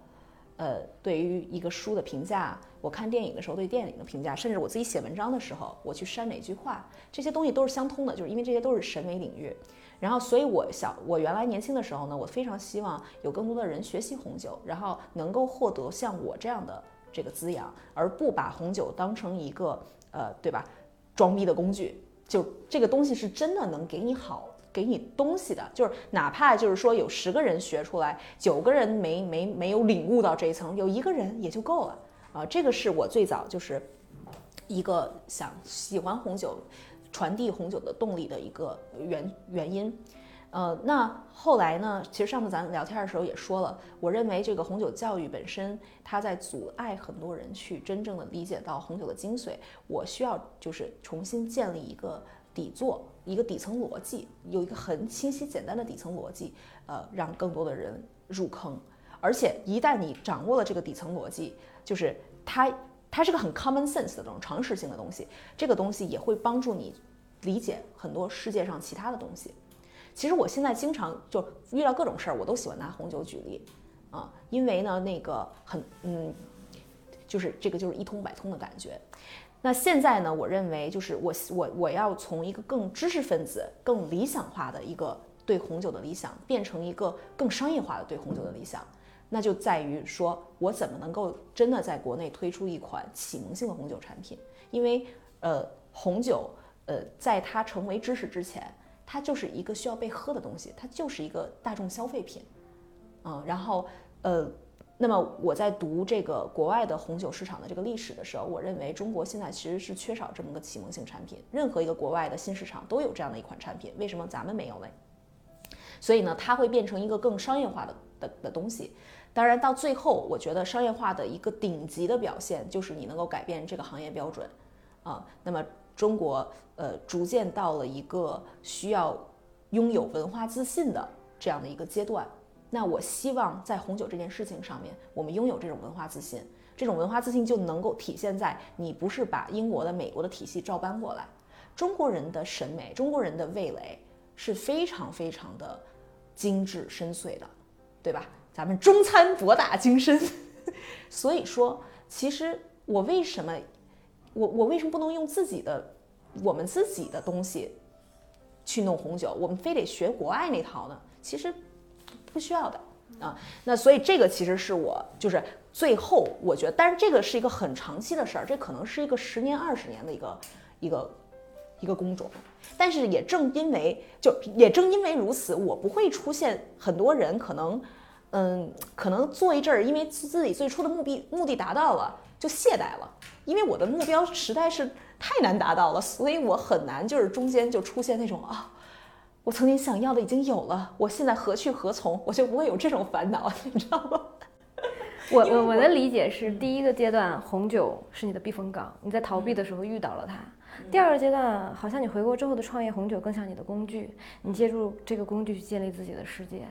[SPEAKER 1] 呃，对于一个书的评价，我看电影的时候对电影的评价，甚至我自己写文章的时候，我去删哪句话，这些东西都是相通的，就是因为这些都是审美领域。然后，所以我小我原来年轻的时候呢，我非常希望有更多的人学习红酒，然后能够获得像我这样的这个滋养，而不把红酒当成一个呃，对吧，装逼的工具。就这个东西是真的能给你好。给你东西的，就是哪怕就是说有十个人学出来，九个人没没没有领悟到这一层，有一个人也就够了啊。这个是我最早就是一个想喜欢红酒、传递红酒的动力的一个原原因。呃，那后来呢？其实上次咱聊天的时候也说了，我认为这个红酒教育本身，它在阻碍很多人去真正的理解到红酒的精髓。我需要就是重新建立一个底座，一个底层逻辑，有一个很清晰简单的底层逻辑，呃，让更多的人入坑。而且一旦你掌握了这个底层逻辑，就是它它是个很 common sense 的这种常识性的东西，这个东西也会帮助你理解很多世界上其他的东西。其实我现在经常就遇到各种事儿，我都喜欢拿红酒举例，啊，因为呢，那个很嗯，就是这个就是一通百通的感觉。那现在呢，我认为就是我我我要从一个更知识分子、更理想化的一个对红酒的理想，变成一个更商业化的对红酒的理想，那就在于说我怎么能够真的在国内推出一款启蒙性的红酒产品，因为呃，红酒呃，在它成为知识之前。它就是一个需要被喝的东西，它就是一个大众消费品，嗯，然后呃，那么我在读这个国外的红酒市场的这个历史的时候，我认为中国现在其实是缺少这么个启蒙性产品，任何一个国外的新市场都有这样的一款产品，为什么咱们没有嘞？所以呢，它会变成一个更商业化的的的东西。当然，到最后，我觉得商业化的一个顶级的表现就是你能够改变这个行业标准，啊，那么。中国呃，逐渐到了一个需要拥有文化自信的这样的一个阶段。那我希望在红酒这件事情上面，我们拥有这种文化自信。这种文化自信就能够体现在你不是把英国的、美国的体系照搬过来。中国人的审美，中国人的味蕾是非常非常的精致深邃的，对吧？咱们中餐博大精深。[LAUGHS] 所以说，其实我为什么？我我为什么不能用自己的，我们自己的东西去弄红酒？我们非得学国外那套呢？其实不需要的啊。那所以这个其实是我就是最后我觉得，但是这个是一个很长期的事儿，这可能是一个十年二十年的一个一个一个工种。但是也正因为就也正因为如此，我不会出现很多人可能嗯可能做一阵儿，因为自己最初的目的目的达到了。就懈怠了，因为我的目标实在是太难达到了，所以我很难就是中间就出现那种啊，我曾经想要的已经有了，我现在何去何从？我就不会有这种烦恼，[LAUGHS] 你知道吗？
[SPEAKER 4] 我我我的理解是，第一个阶段红酒是你的避风港，你在逃避的时候遇到了它；第二个阶段，好像你回国之后的创业，红酒更像你的工具，你借助这个工具去建立自己的世界。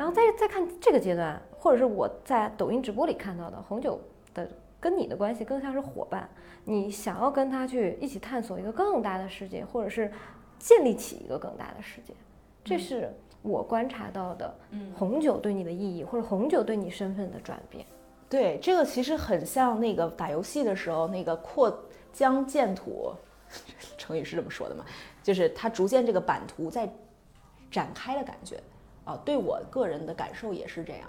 [SPEAKER 4] 然后再再看这个阶段，或者是我在抖音直播里看到的红酒的。跟你的关系更像是伙伴，你想要跟他去一起探索一个更大的世界，或者是建立起一个更大的世界，这是我观察到的。红酒对你的意义，或者红酒对你身份的转变。
[SPEAKER 1] 对，这个其实很像那个打游戏的时候那个扩疆建土，成语是这么说的嘛？就是它逐渐这个版图在展开的感觉啊。对我个人的感受也是这样。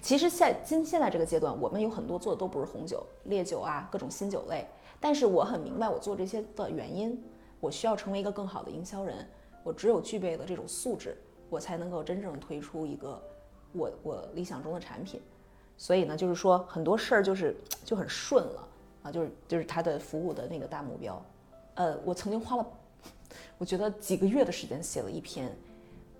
[SPEAKER 1] 其实现今现在这个阶段，我们有很多做的都不是红酒、烈酒啊，各种新酒类。但是我很明白我做这些的原因，我需要成为一个更好的营销人。我只有具备了这种素质，我才能够真正推出一个我我理想中的产品。所以呢，就是说很多事儿就是就很顺了啊，就是就是他的服务的那个大目标。呃，我曾经花了，我觉得几个月的时间写了一篇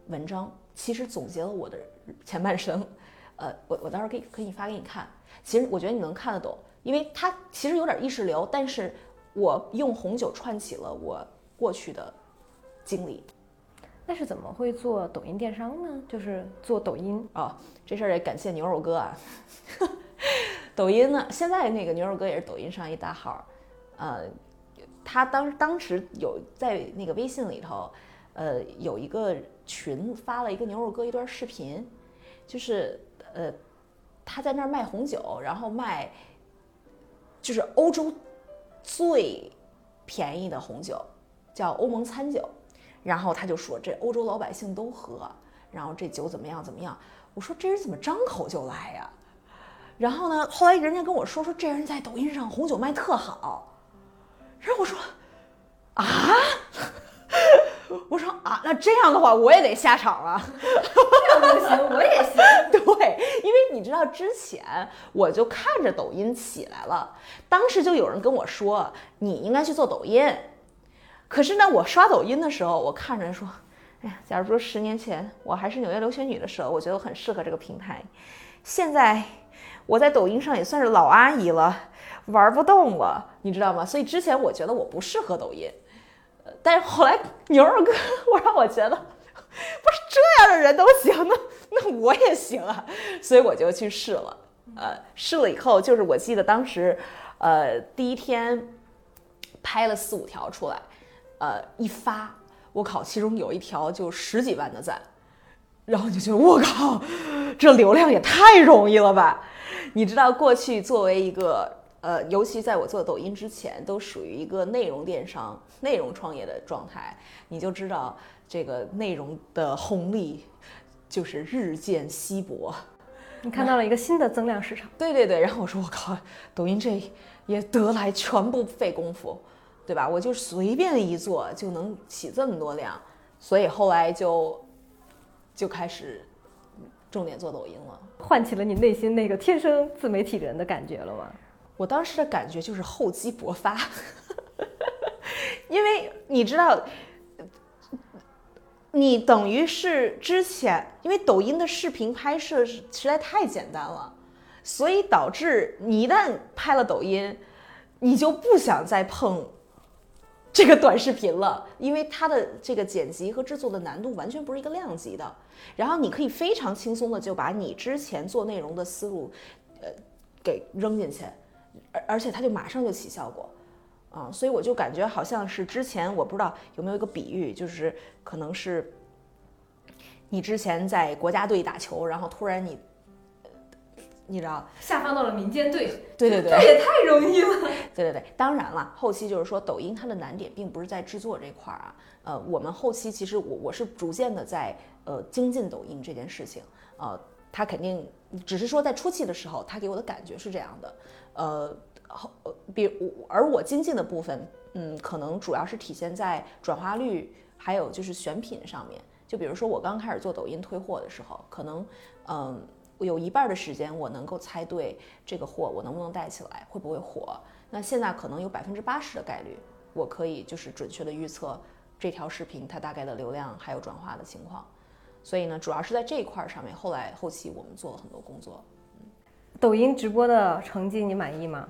[SPEAKER 1] 文章，其实总结了我的前半生。[LAUGHS] 呃，我我到时候可以可以发给你看。其实我觉得你能看得懂，因为它其实有点意识流，但是我用红酒串起了我过去的经历。
[SPEAKER 4] 那是怎么会做抖音电商呢？就是做抖音
[SPEAKER 1] 哦，这事儿也感谢牛肉哥啊。[LAUGHS] 抖音呢，现在那个牛肉哥也是抖音上一大号，呃，他当当时有在那个微信里头，呃，有一个群发了一个牛肉哥一段视频，就是呃，他在那儿卖红酒，然后卖就是欧洲最便宜的红酒，叫欧盟餐酒。然后他就说这欧洲老百姓都喝，然后这酒怎么样怎么样？我说这人怎么张口就来呀？然后呢，后来人家跟我说说这人在抖音上红酒卖特好。然后我说啊，[LAUGHS] 我说啊，那这样的话我也得下场了。
[SPEAKER 4] 这样不行，我也行。[LAUGHS]
[SPEAKER 1] 对，因为你知道之前我就看着抖音起来了，当时就有人跟我说你应该去做抖音。可是呢，我刷抖音的时候，我看着说，哎呀，假如说十年前我还是纽约留学女的时候，我觉得我很适合这个平台。现在我在抖音上也算是老阿姨了，玩不动了，你知道吗？所以之前我觉得我不适合抖音，呃，但是后来牛肉哥我让我觉得，[LAUGHS] 不是这样的人都行，那那我也行啊，所以我就去试了。呃，试了以后，就是我记得当时，呃，第一天拍了四五条出来。呃，一发，我靠，其中有一条就十几万的赞，然后就觉得我靠，这流量也太容易了吧？你知道，过去作为一个呃，尤其在我做抖音之前，都属于一个内容电商、内容创业的状态，你就知道这个内容的红利就是日渐稀薄。
[SPEAKER 4] 你看到了一个新的增量市场。
[SPEAKER 1] 对对对，然后我说我靠，抖音这也得来全不费功夫。对吧？我就随便一做就能起这么多量，所以后来就就开始重点做抖音了，
[SPEAKER 4] 唤起了你内心那个天生自媒体人的感觉了吗？
[SPEAKER 1] 我当时的感觉就是厚积薄发，因 [LAUGHS] 为你知道，你等于是之前因为抖音的视频拍摄实在太简单了，所以导致你一旦拍了抖音，你就不想再碰。这个短视频了，因为它的这个剪辑和制作的难度完全不是一个量级的。然后你可以非常轻松的就把你之前做内容的思路，呃，给扔进去，而而且它就马上就起效果，啊，所以我就感觉好像是之前我不知道有没有一个比喻，就是可能是你之前在国家队打球，然后突然你。你知道，
[SPEAKER 4] 下放到了民间队，
[SPEAKER 1] 对对对，
[SPEAKER 4] 这也太容易了。
[SPEAKER 1] 对对对，当然了，后期就是说，抖音它的难点并不是在制作这块儿啊。呃，我们后期其实我我是逐渐的在呃精进抖音这件事情。呃，它肯定只是说在初期的时候，它给我的感觉是这样的。呃，后比而我精进的部分，嗯，可能主要是体现在转化率，还有就是选品上面。就比如说我刚开始做抖音推货的时候，可能嗯。有一半的时间，我能够猜对这个货我能不能带起来，会不会火。那现在可能有百分之八十的概率，我可以就是准确的预测这条视频它大概的流量还有转化的情况。所以呢，主要是在这一块上面，后来后期我们做了很多工作。
[SPEAKER 4] 抖音直播的成绩你满意吗？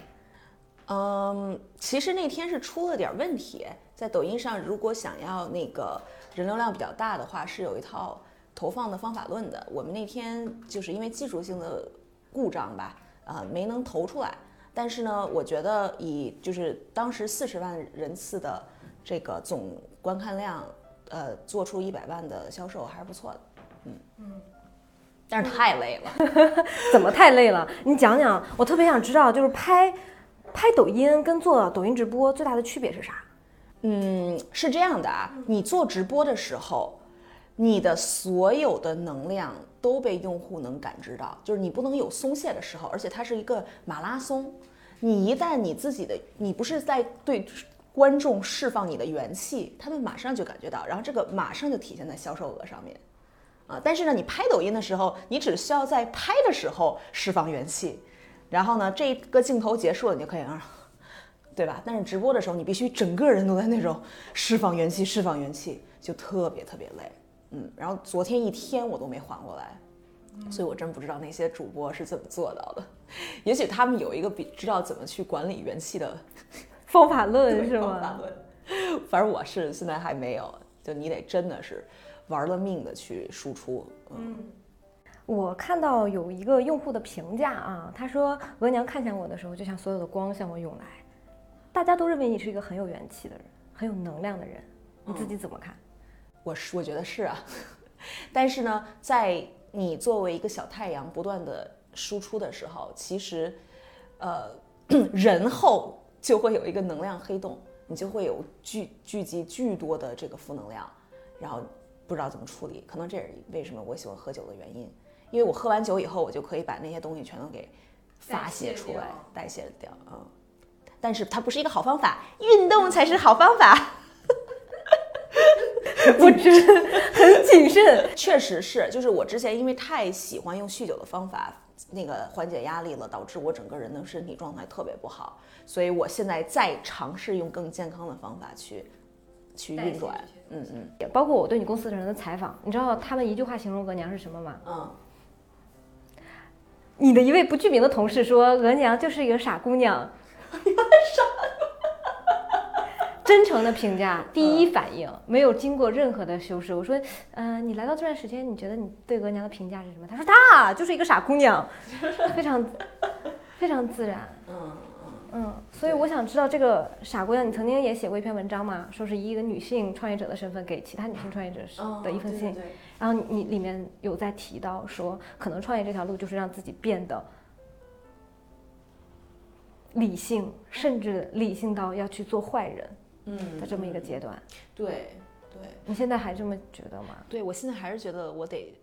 [SPEAKER 1] 嗯，其实那天是出了点问题，在抖音上如果想要那个人流量比较大的话，是有一套。投放的方法论的，我们那天就是因为技术性的故障吧，呃，没能投出来。但是呢，我觉得以就是当时四十万人次的这个总观看量，呃，做出一百万的销售还是不错的。嗯嗯，但是太累了。[LAUGHS]
[SPEAKER 4] 怎么太累了？你讲讲，我特别想知道，就是拍拍抖音跟做抖音直播最大的区别是啥？
[SPEAKER 1] 嗯，是这样的啊，你做直播的时候。你的所有的能量都被用户能感知到，就是你不能有松懈的时候，而且它是一个马拉松。你一旦你自己的，你不是在对观众释放你的元气，他们马上就感觉到，然后这个马上就体现在销售额上面。啊。但是呢，你拍抖音的时候，你只需要在拍的时候释放元气，然后呢，这个镜头结束了，你就可以啊，对吧？但是直播的时候，你必须整个人都在那种释放元气，释放元气，就特别特别累。嗯，然后昨天一天我都没缓过来，所以我真不知道那些主播是怎么做到的。[LAUGHS] 也许他们有一个比知道怎么去管理元气的
[SPEAKER 4] 方法论是
[SPEAKER 1] 方法
[SPEAKER 4] 吗？
[SPEAKER 1] 论。反正我是现在还没有，就你得真的是玩了命的去输出。嗯，
[SPEAKER 4] 我看到有一个用户的评价啊，他说额娘看向我的时候，就像所有的光向我涌来。大家都认为你是一个很有元气的人，很有能量的人，你自己怎么看？
[SPEAKER 1] 我是我觉得是啊，[LAUGHS] 但是呢，在你作为一个小太阳不断的输出的时候，其实，呃，人后就会有一个能量黑洞，你就会有聚聚集巨多的这个负能量，然后不知道怎么处理。可能这也是为什么我喜欢喝酒的原因，因为我喝完酒以后，我就可以把那些东西全都给发泄出来、代谢掉。嗯，但是它不是一个好方法，运动才是好方法。[LAUGHS] [LAUGHS]
[SPEAKER 4] 我真的很谨慎。
[SPEAKER 1] 确实是，就是我之前因为太喜欢用酗酒的方法，那个缓解压力了，导致我整个人的身体状态特别不好，所以我现在在尝试用更健康的方法去去运转。嗯嗯
[SPEAKER 4] 也包括我对你公司的人的采访，你知道他们一句话形容额娘是什么吗？
[SPEAKER 1] 嗯，
[SPEAKER 4] 你的一位不具名的同事说，额娘就是一个傻姑娘。[LAUGHS] 真诚的评价，第一反应没有经过任何的修饰。我说，嗯、你来到这段时间，你觉得你对额娘的评价是什么？他说，她就是一个傻姑娘，非常非常自然。
[SPEAKER 1] 嗯
[SPEAKER 4] 嗯，所以我想知道这个傻姑娘，你曾经也写过一篇文章嘛，说是以一个女性创业者的身份给其他女性创业者
[SPEAKER 1] 嗯，
[SPEAKER 4] 的一封信，然后你你里面有在提到说，可能创业这条路就是让自己变得理性，甚至理性到要去做坏人
[SPEAKER 1] 嗯
[SPEAKER 4] 的这么一个阶段。
[SPEAKER 1] 对对
[SPEAKER 4] 你现在还这么觉得吗？
[SPEAKER 1] 对，我现在还是觉得我得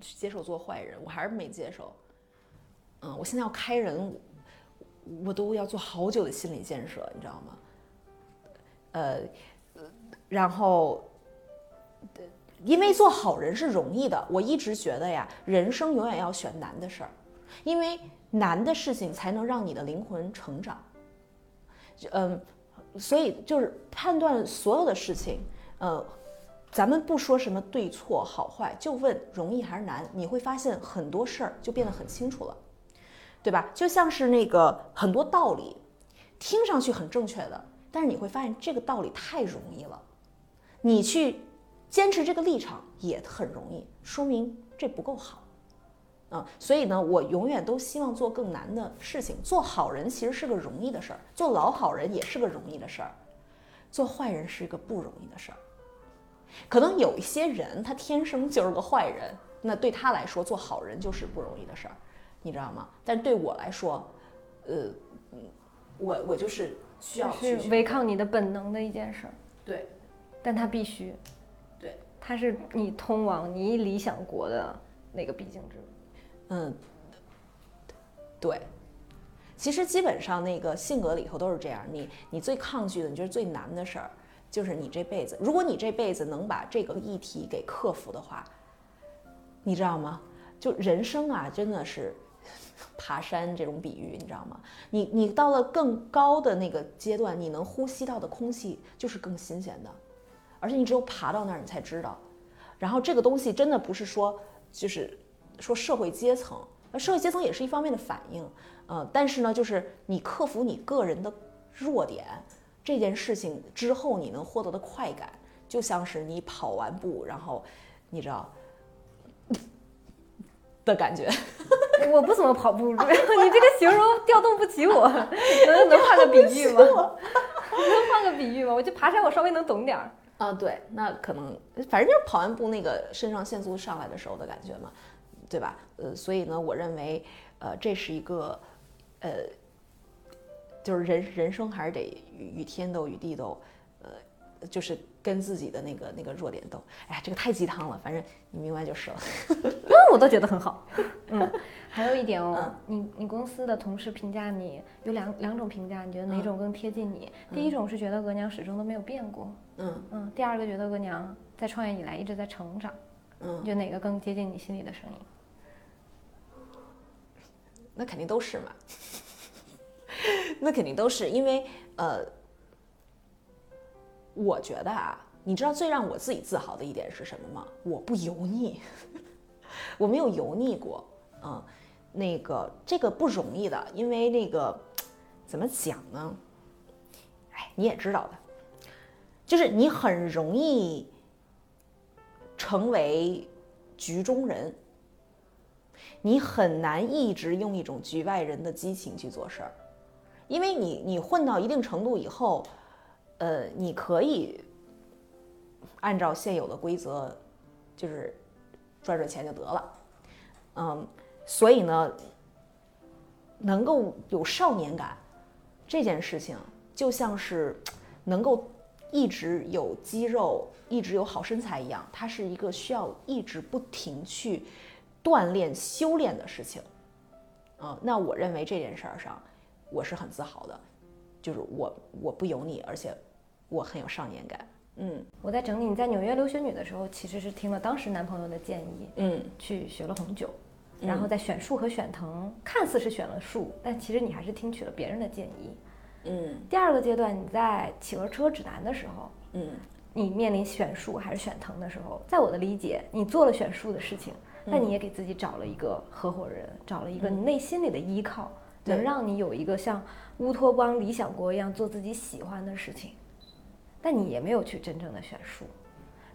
[SPEAKER 1] 去接受做坏人，我还是没接受。嗯，我现在要开人，我都要做好久的心理建设，你知道吗？呃，然后，因为做好人是容易的，我一直觉得呀，人生永远要选难的事儿，因为难的事情才能让你的灵魂成长。嗯，所以就是判断所有的事情，呃，咱们不说什么对错好坏，就问容易还是难，你会发现很多事儿就变得很清楚了，对吧？就像是那个很多道理，听上去很正确的，但是你会发现这个道理太容易了，你去坚持这个立场也很容易，说明这不够好。啊、所以呢，我永远都希望做更难的事情。做好人其实是个容易的事儿，做老好人也是个容易的事儿，做坏人是一个不容易的事儿。可能有一些人他天生就是个坏人，那对他来说做好人就是不容易的事儿，你知道吗？但对我来说，呃，嗯我我就是需要去
[SPEAKER 4] 违抗你的本能的一件事儿，
[SPEAKER 1] 对
[SPEAKER 4] 但它必须，
[SPEAKER 1] 对，
[SPEAKER 4] 它是你通往你理想国的那个必经之路。
[SPEAKER 1] 嗯，对，其实基本上那个性格里头都是这样。你你最抗拒的，你觉得最难的事儿，就是你这辈子，如果你这辈子能把这个议题给克服的话，你知道吗？就人生啊，真的是爬山这种比喻，你知道吗？你你到了更高的那个阶段，你能呼吸到的空气就是更新鲜的，而且你只有爬到那儿，你才知道。然后这个东西真的不是说就是说社会阶层，呃社会阶层也是一方面的反应，呃，但是呢，就是你克服你个人的弱点这件事情之后，你能获得的快感，就像是你跑完步，然后你知道的感觉。[LAUGHS]
[SPEAKER 4] 我不怎么跑步，[LAUGHS] 你这个形容调动不起我，[LAUGHS] 能能换个比喻吗？能换个比喻吗？我就爬山，我稍微能懂点儿。
[SPEAKER 1] 啊，对，那可能反正就是跑完步那个肾上腺素上来的时候的感觉嘛，对吧？呃，所以呢，我认为，呃，这是一个，呃，就是人人生还是得与与天斗与地斗，呃，就是跟自己的那个那个弱点斗。哎呀，这个太鸡汤了，反正你明白就是了。[LAUGHS]
[SPEAKER 4] 那我倒觉得很好。[LAUGHS] 嗯，还有一点哦，你你公司的同事评价你有两两种评价，你觉得哪种更贴近你？第一种是觉得额娘始终都没有变过，
[SPEAKER 1] 嗯
[SPEAKER 4] 嗯，第二个觉得额娘在创业以来一直在成长。
[SPEAKER 1] 嗯
[SPEAKER 4] 你觉得哪个更接近你心里的声音？
[SPEAKER 1] 那肯定都是嘛，[LAUGHS] 那肯定都是因为呃，我觉得啊，你知道最让我自己自豪的一点是什么吗？我不油腻，[LAUGHS] 我没有油腻过，嗯，那个这个不容易的，因为那个怎么讲呢？哎，你也知道的，就是你很容易成为局中人。你很难一直用一种局外人的激情去做事儿，因为你你混到一定程度以后，呃，你可以按照现有的规则，就是赚赚钱就得了，嗯，所以呢，能够有少年感这件事情，就像是能够一直有肌肉、一直有好身材一样，它是一个需要一直不停去。锻炼、修炼的事情，啊，那我认为这件事儿上，我是很自豪的，就是我我不油腻，而且我很有少年感。嗯，
[SPEAKER 4] 我在整理你在纽约留学女的时候，其实是听了当时男朋友的建议，
[SPEAKER 1] 嗯，
[SPEAKER 4] 去学了红酒，然后在选树和选藤，看似是选了树，但其实你还是听取了别人的建议。
[SPEAKER 1] 嗯，
[SPEAKER 4] 第二个阶段，你在企鹅车指南的时候，
[SPEAKER 1] 嗯，
[SPEAKER 4] 你面临选树还是选藤的时候，在我的理解，你做了选树的事情。但你也给自己找了一个合伙人，找了一个你内心里的依靠，能让你有一个像乌托邦理想国一样做自己喜欢的事情。但你也没有去真正的选树，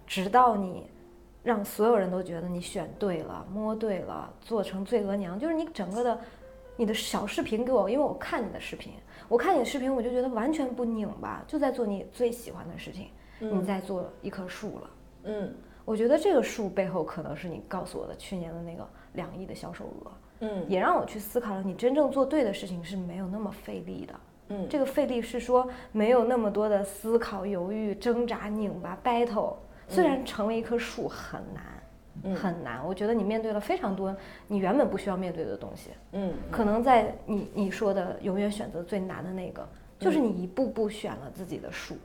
[SPEAKER 4] 直到你让所有人都觉得你选对了、摸对了、做成罪额娘，就是你整个的你的小视频给我，因为我看你的视频，我看你的视频我就觉得完全不拧巴，就在做你最喜欢的事情，你在做一棵树了，
[SPEAKER 1] 嗯。
[SPEAKER 4] 我觉得这个数背后可能是你告诉我的去年的那个两亿的销售额，
[SPEAKER 1] 嗯，
[SPEAKER 4] 也让我去思考了，你真正做对的事情是没有那么费力的，
[SPEAKER 1] 嗯，
[SPEAKER 4] 这个费力是说没有那么多的思考、犹豫、挣扎、拧巴、battle。虽然成为一棵树很难，很难，我觉得你面对了非常多你原本不需要面对的东西，
[SPEAKER 1] 嗯，
[SPEAKER 4] 可能在你你说的永远选择最难的那个，就是你一步步选了自己的树。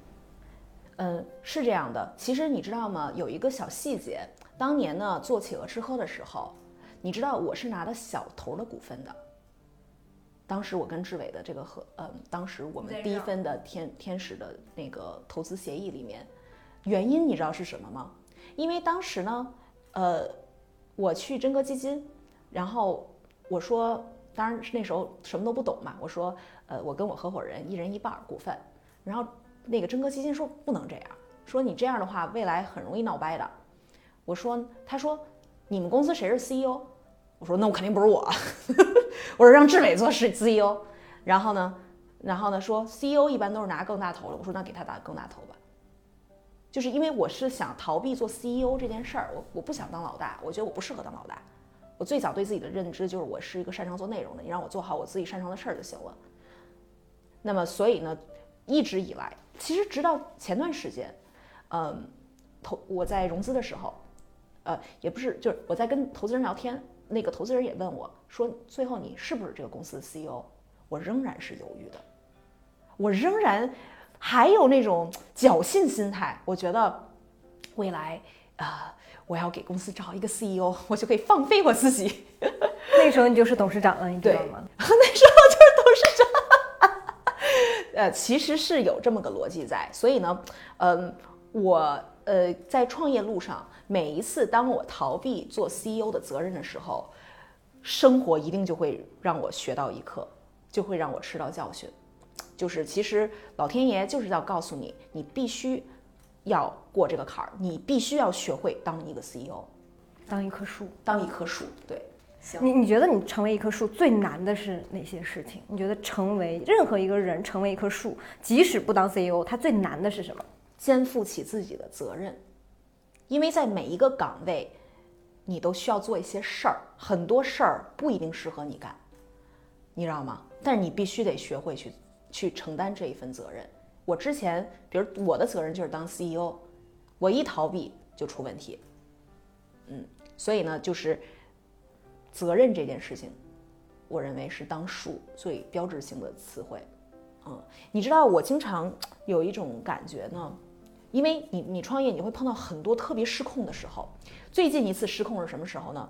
[SPEAKER 1] 嗯，是这样的。其实你知道吗？有一个小细节，当年呢做企鹅吃喝的时候，你知道我是拿的小头的股份的。当时我跟志伟的这个合，呃，当时我们第一份的天天使的那个投资协议里面，原因你知道是什么吗？因为当时呢，呃，我去真格基金，然后我说，当然是那时候什么都不懂嘛，我说，呃，我跟我合伙人一人一半股份，然后。那个真格基金说不能这样，说你这样的话未来很容易闹掰的。我说，他说你们公司谁是 CEO？我说那我肯定不是我，我说让志伟做是 CEO。然后呢，然后呢说 CEO 一般都是拿更大头的。我说那给他打更大头吧。就是因为我是想逃避做 CEO 这件事儿，我我不想当老大，我觉得我不适合当老大。我最早对自己的认知就是我是一个擅长做内容的，你让我做好我自己擅长的事儿就行了。那么所以呢，一直以来。其实直到前段时间，嗯，投我在融资的时候，呃，也不是，就是我在跟投资人聊天，那个投资人也问我说，最后你是不是这个公司的 CEO？我仍然是犹豫的，我仍然还有那种侥幸心态，我觉得未来啊，我要给公司找一个 CEO，我就可以放飞我自己。[LAUGHS]
[SPEAKER 4] 那时候你就是董事长了，你知道吗？[LAUGHS]
[SPEAKER 1] 那时候就是董事长。[LAUGHS] 呃，其实是有这么个逻辑在，所以呢，嗯，我呃在创业路上，每一次当我逃避做 CEO 的责任的时候，生活一定就会让我学到一课，就会让我吃到教训。就是其实老天爷就是要告诉你，你必须要过这个坎儿，你必须要学会当一个 CEO，
[SPEAKER 4] 当一棵树，
[SPEAKER 1] 当一棵树，对。
[SPEAKER 4] 行你你觉得你成为一棵树最难的是哪些事情？你觉得成为任何一个人成为一棵树，即使不当 CEO，他最难的是什么？
[SPEAKER 1] 肩负起自己的责任，因为在每一个岗位，你都需要做一些事儿，很多事儿不一定适合你干，你知道吗？但是你必须得学会去去承担这一份责任。我之前，比如我的责任就是当 CEO，我一逃避就出问题。嗯，所以呢，就是。责任这件事情，我认为是当树最标志性的词汇。嗯，你知道我经常有一种感觉呢，因为你你创业你会碰到很多特别失控的时候。最近一次失控是什么时候呢？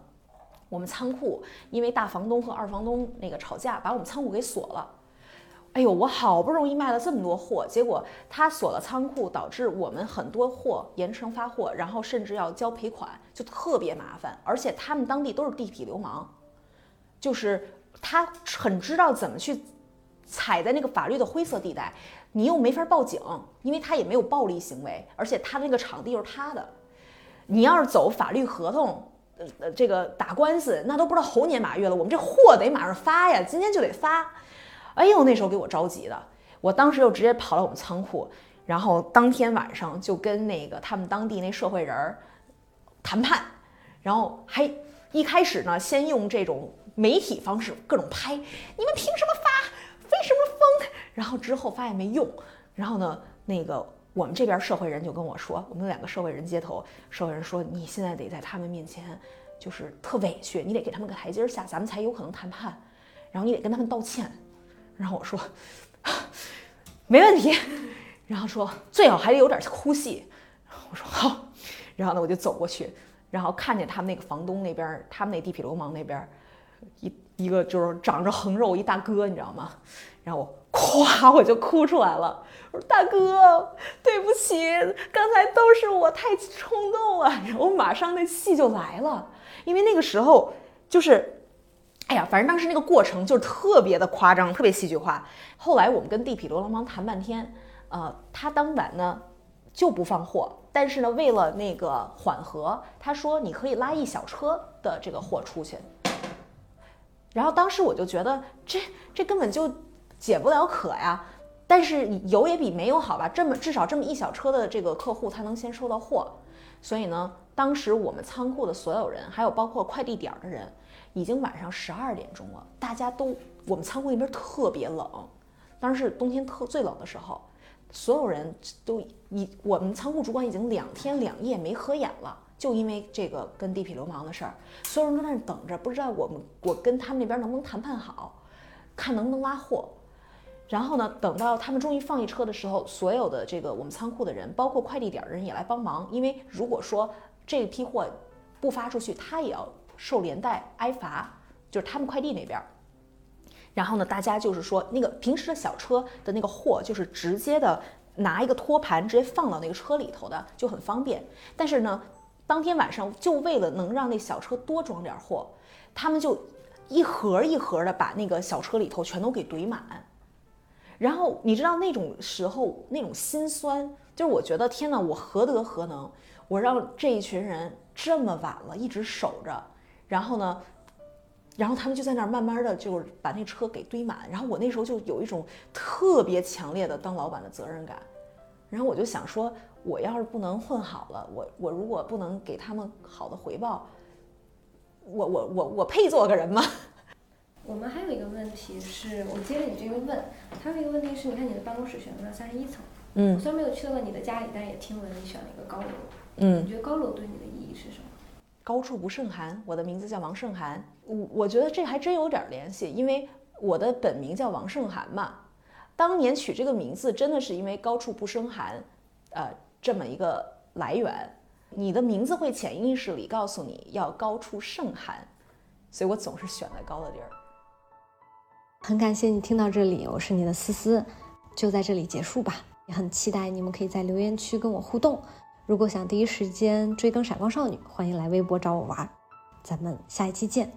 [SPEAKER 1] 我们仓库因为大房东和二房东那个吵架，把我们仓库给锁了。哎呦，我好不容易卖了这么多货，结果他锁了仓库，导致我们很多货延迟发货，然后甚至要交赔款，就特别麻烦。而且他们当地都是地痞流氓，就是他很知道怎么去踩在那个法律的灰色地带，你又没法报警，因为他也没有暴力行为，而且他那个场地又是他的，你要是走法律合同。呃呃，这个打官司那都不知道猴年马月了，我们这货得马上发呀，今天就得发。哎呦，那时候给我着急的，我当时就直接跑到我们仓库，然后当天晚上就跟那个他们当地那社会人儿谈判，然后还一开始呢，先用这种媒体方式各种拍，你们凭什么发？[LAUGHS] 为什么封？然后之后发现没用，然后呢，那个我们这边社会人就跟我说，我们两个社会人接头，社会人说你现在得在他们面前就是特委屈，你得给他们个台阶下，咱们才有可能谈判，然后你得跟他们道歉。然后我说，[LAUGHS] 没问题。然后说最好还得有点哭戏。我说好。然后呢，我就走过去，然后看见他们那个房东那边，他们那地痞流氓那边，一一个就是长着横肉一大哥，你知道吗？然后咵 [LAUGHS] 我就哭出来了。我说大哥，对不起，刚才都是我太冲动了。然后马上那戏就来了，因为那个时候就是。哎呀，反正当时那个过程就是特别的夸张，特别戏剧化。后来我们跟地痞流氓谈半天，呃，他当晚呢就不放货，但是呢，为了那个缓和，他说你可以拉一小车的这个货出去。然后当时我就觉得这这根本就解不了渴呀，但是有也比没有好吧，这么至少这么一小车的这个客户他能先收到货，所以呢，当时我们仓库的所有人，还有包括快递点的人。已经晚上十二点钟了，大家都我们仓库那边特别冷，当时是冬天特最冷的时候，所有人都已我们仓库主管已经两天两夜没合眼了，就因为这个跟地痞流氓的事儿，所有人都在那等着，不知道我们我跟他们那边能不能谈判好，看能不能拉货。然后呢，等到他们终于放一车的时候，所有的这个我们仓库的人，包括快递点的人也来帮忙，因为如果说这批货不发出去，他也要。受连带挨罚，就是他们快递那边。然后呢，大家就是说，那个平时的小车的那个货，就是直接的拿一个托盘直接放到那个车里头的，就很方便。但是呢，当天晚上就为了能让那小车多装点货，他们就一盒一盒的把那个小车里头全都给堆满。然后你知道那种时候那种心酸，就是我觉得天哪，我何德何能，我让这一群人这么晚了一直守着。然后呢，然后他们就在那儿慢慢的就把那车给堆满，然后我那时候就有一种特别强烈的当老板的责任感，然后我就想说，我要是不能混好了，我我如果不能给他们好的回报，我我我我配做个人吗？
[SPEAKER 2] 我们还有一个问题是，我接着你这个问，还有一个问题是，你看你的办公室选择了三十一层，嗯，我虽然没有去到过你的家里，但是也听闻你选了一个高楼，嗯，你觉得高楼对你的意义是什么？
[SPEAKER 1] 高处不胜寒，我的名字叫王胜寒。我我觉得这还真有点联系，因为我的本名叫王胜寒嘛。当年取这个名字真的是因为高处不胜寒，呃，这么一个来源。你的名字会潜意识里告诉你要高处胜寒，所以我总是选在高的地儿。
[SPEAKER 2] 很感谢你听到这里，我是你的思思，就在这里结束吧。也很期待你们可以在留言区跟我互动。如果想第一时间追更《闪光少女》，欢迎来微博找我玩。咱们下一期见。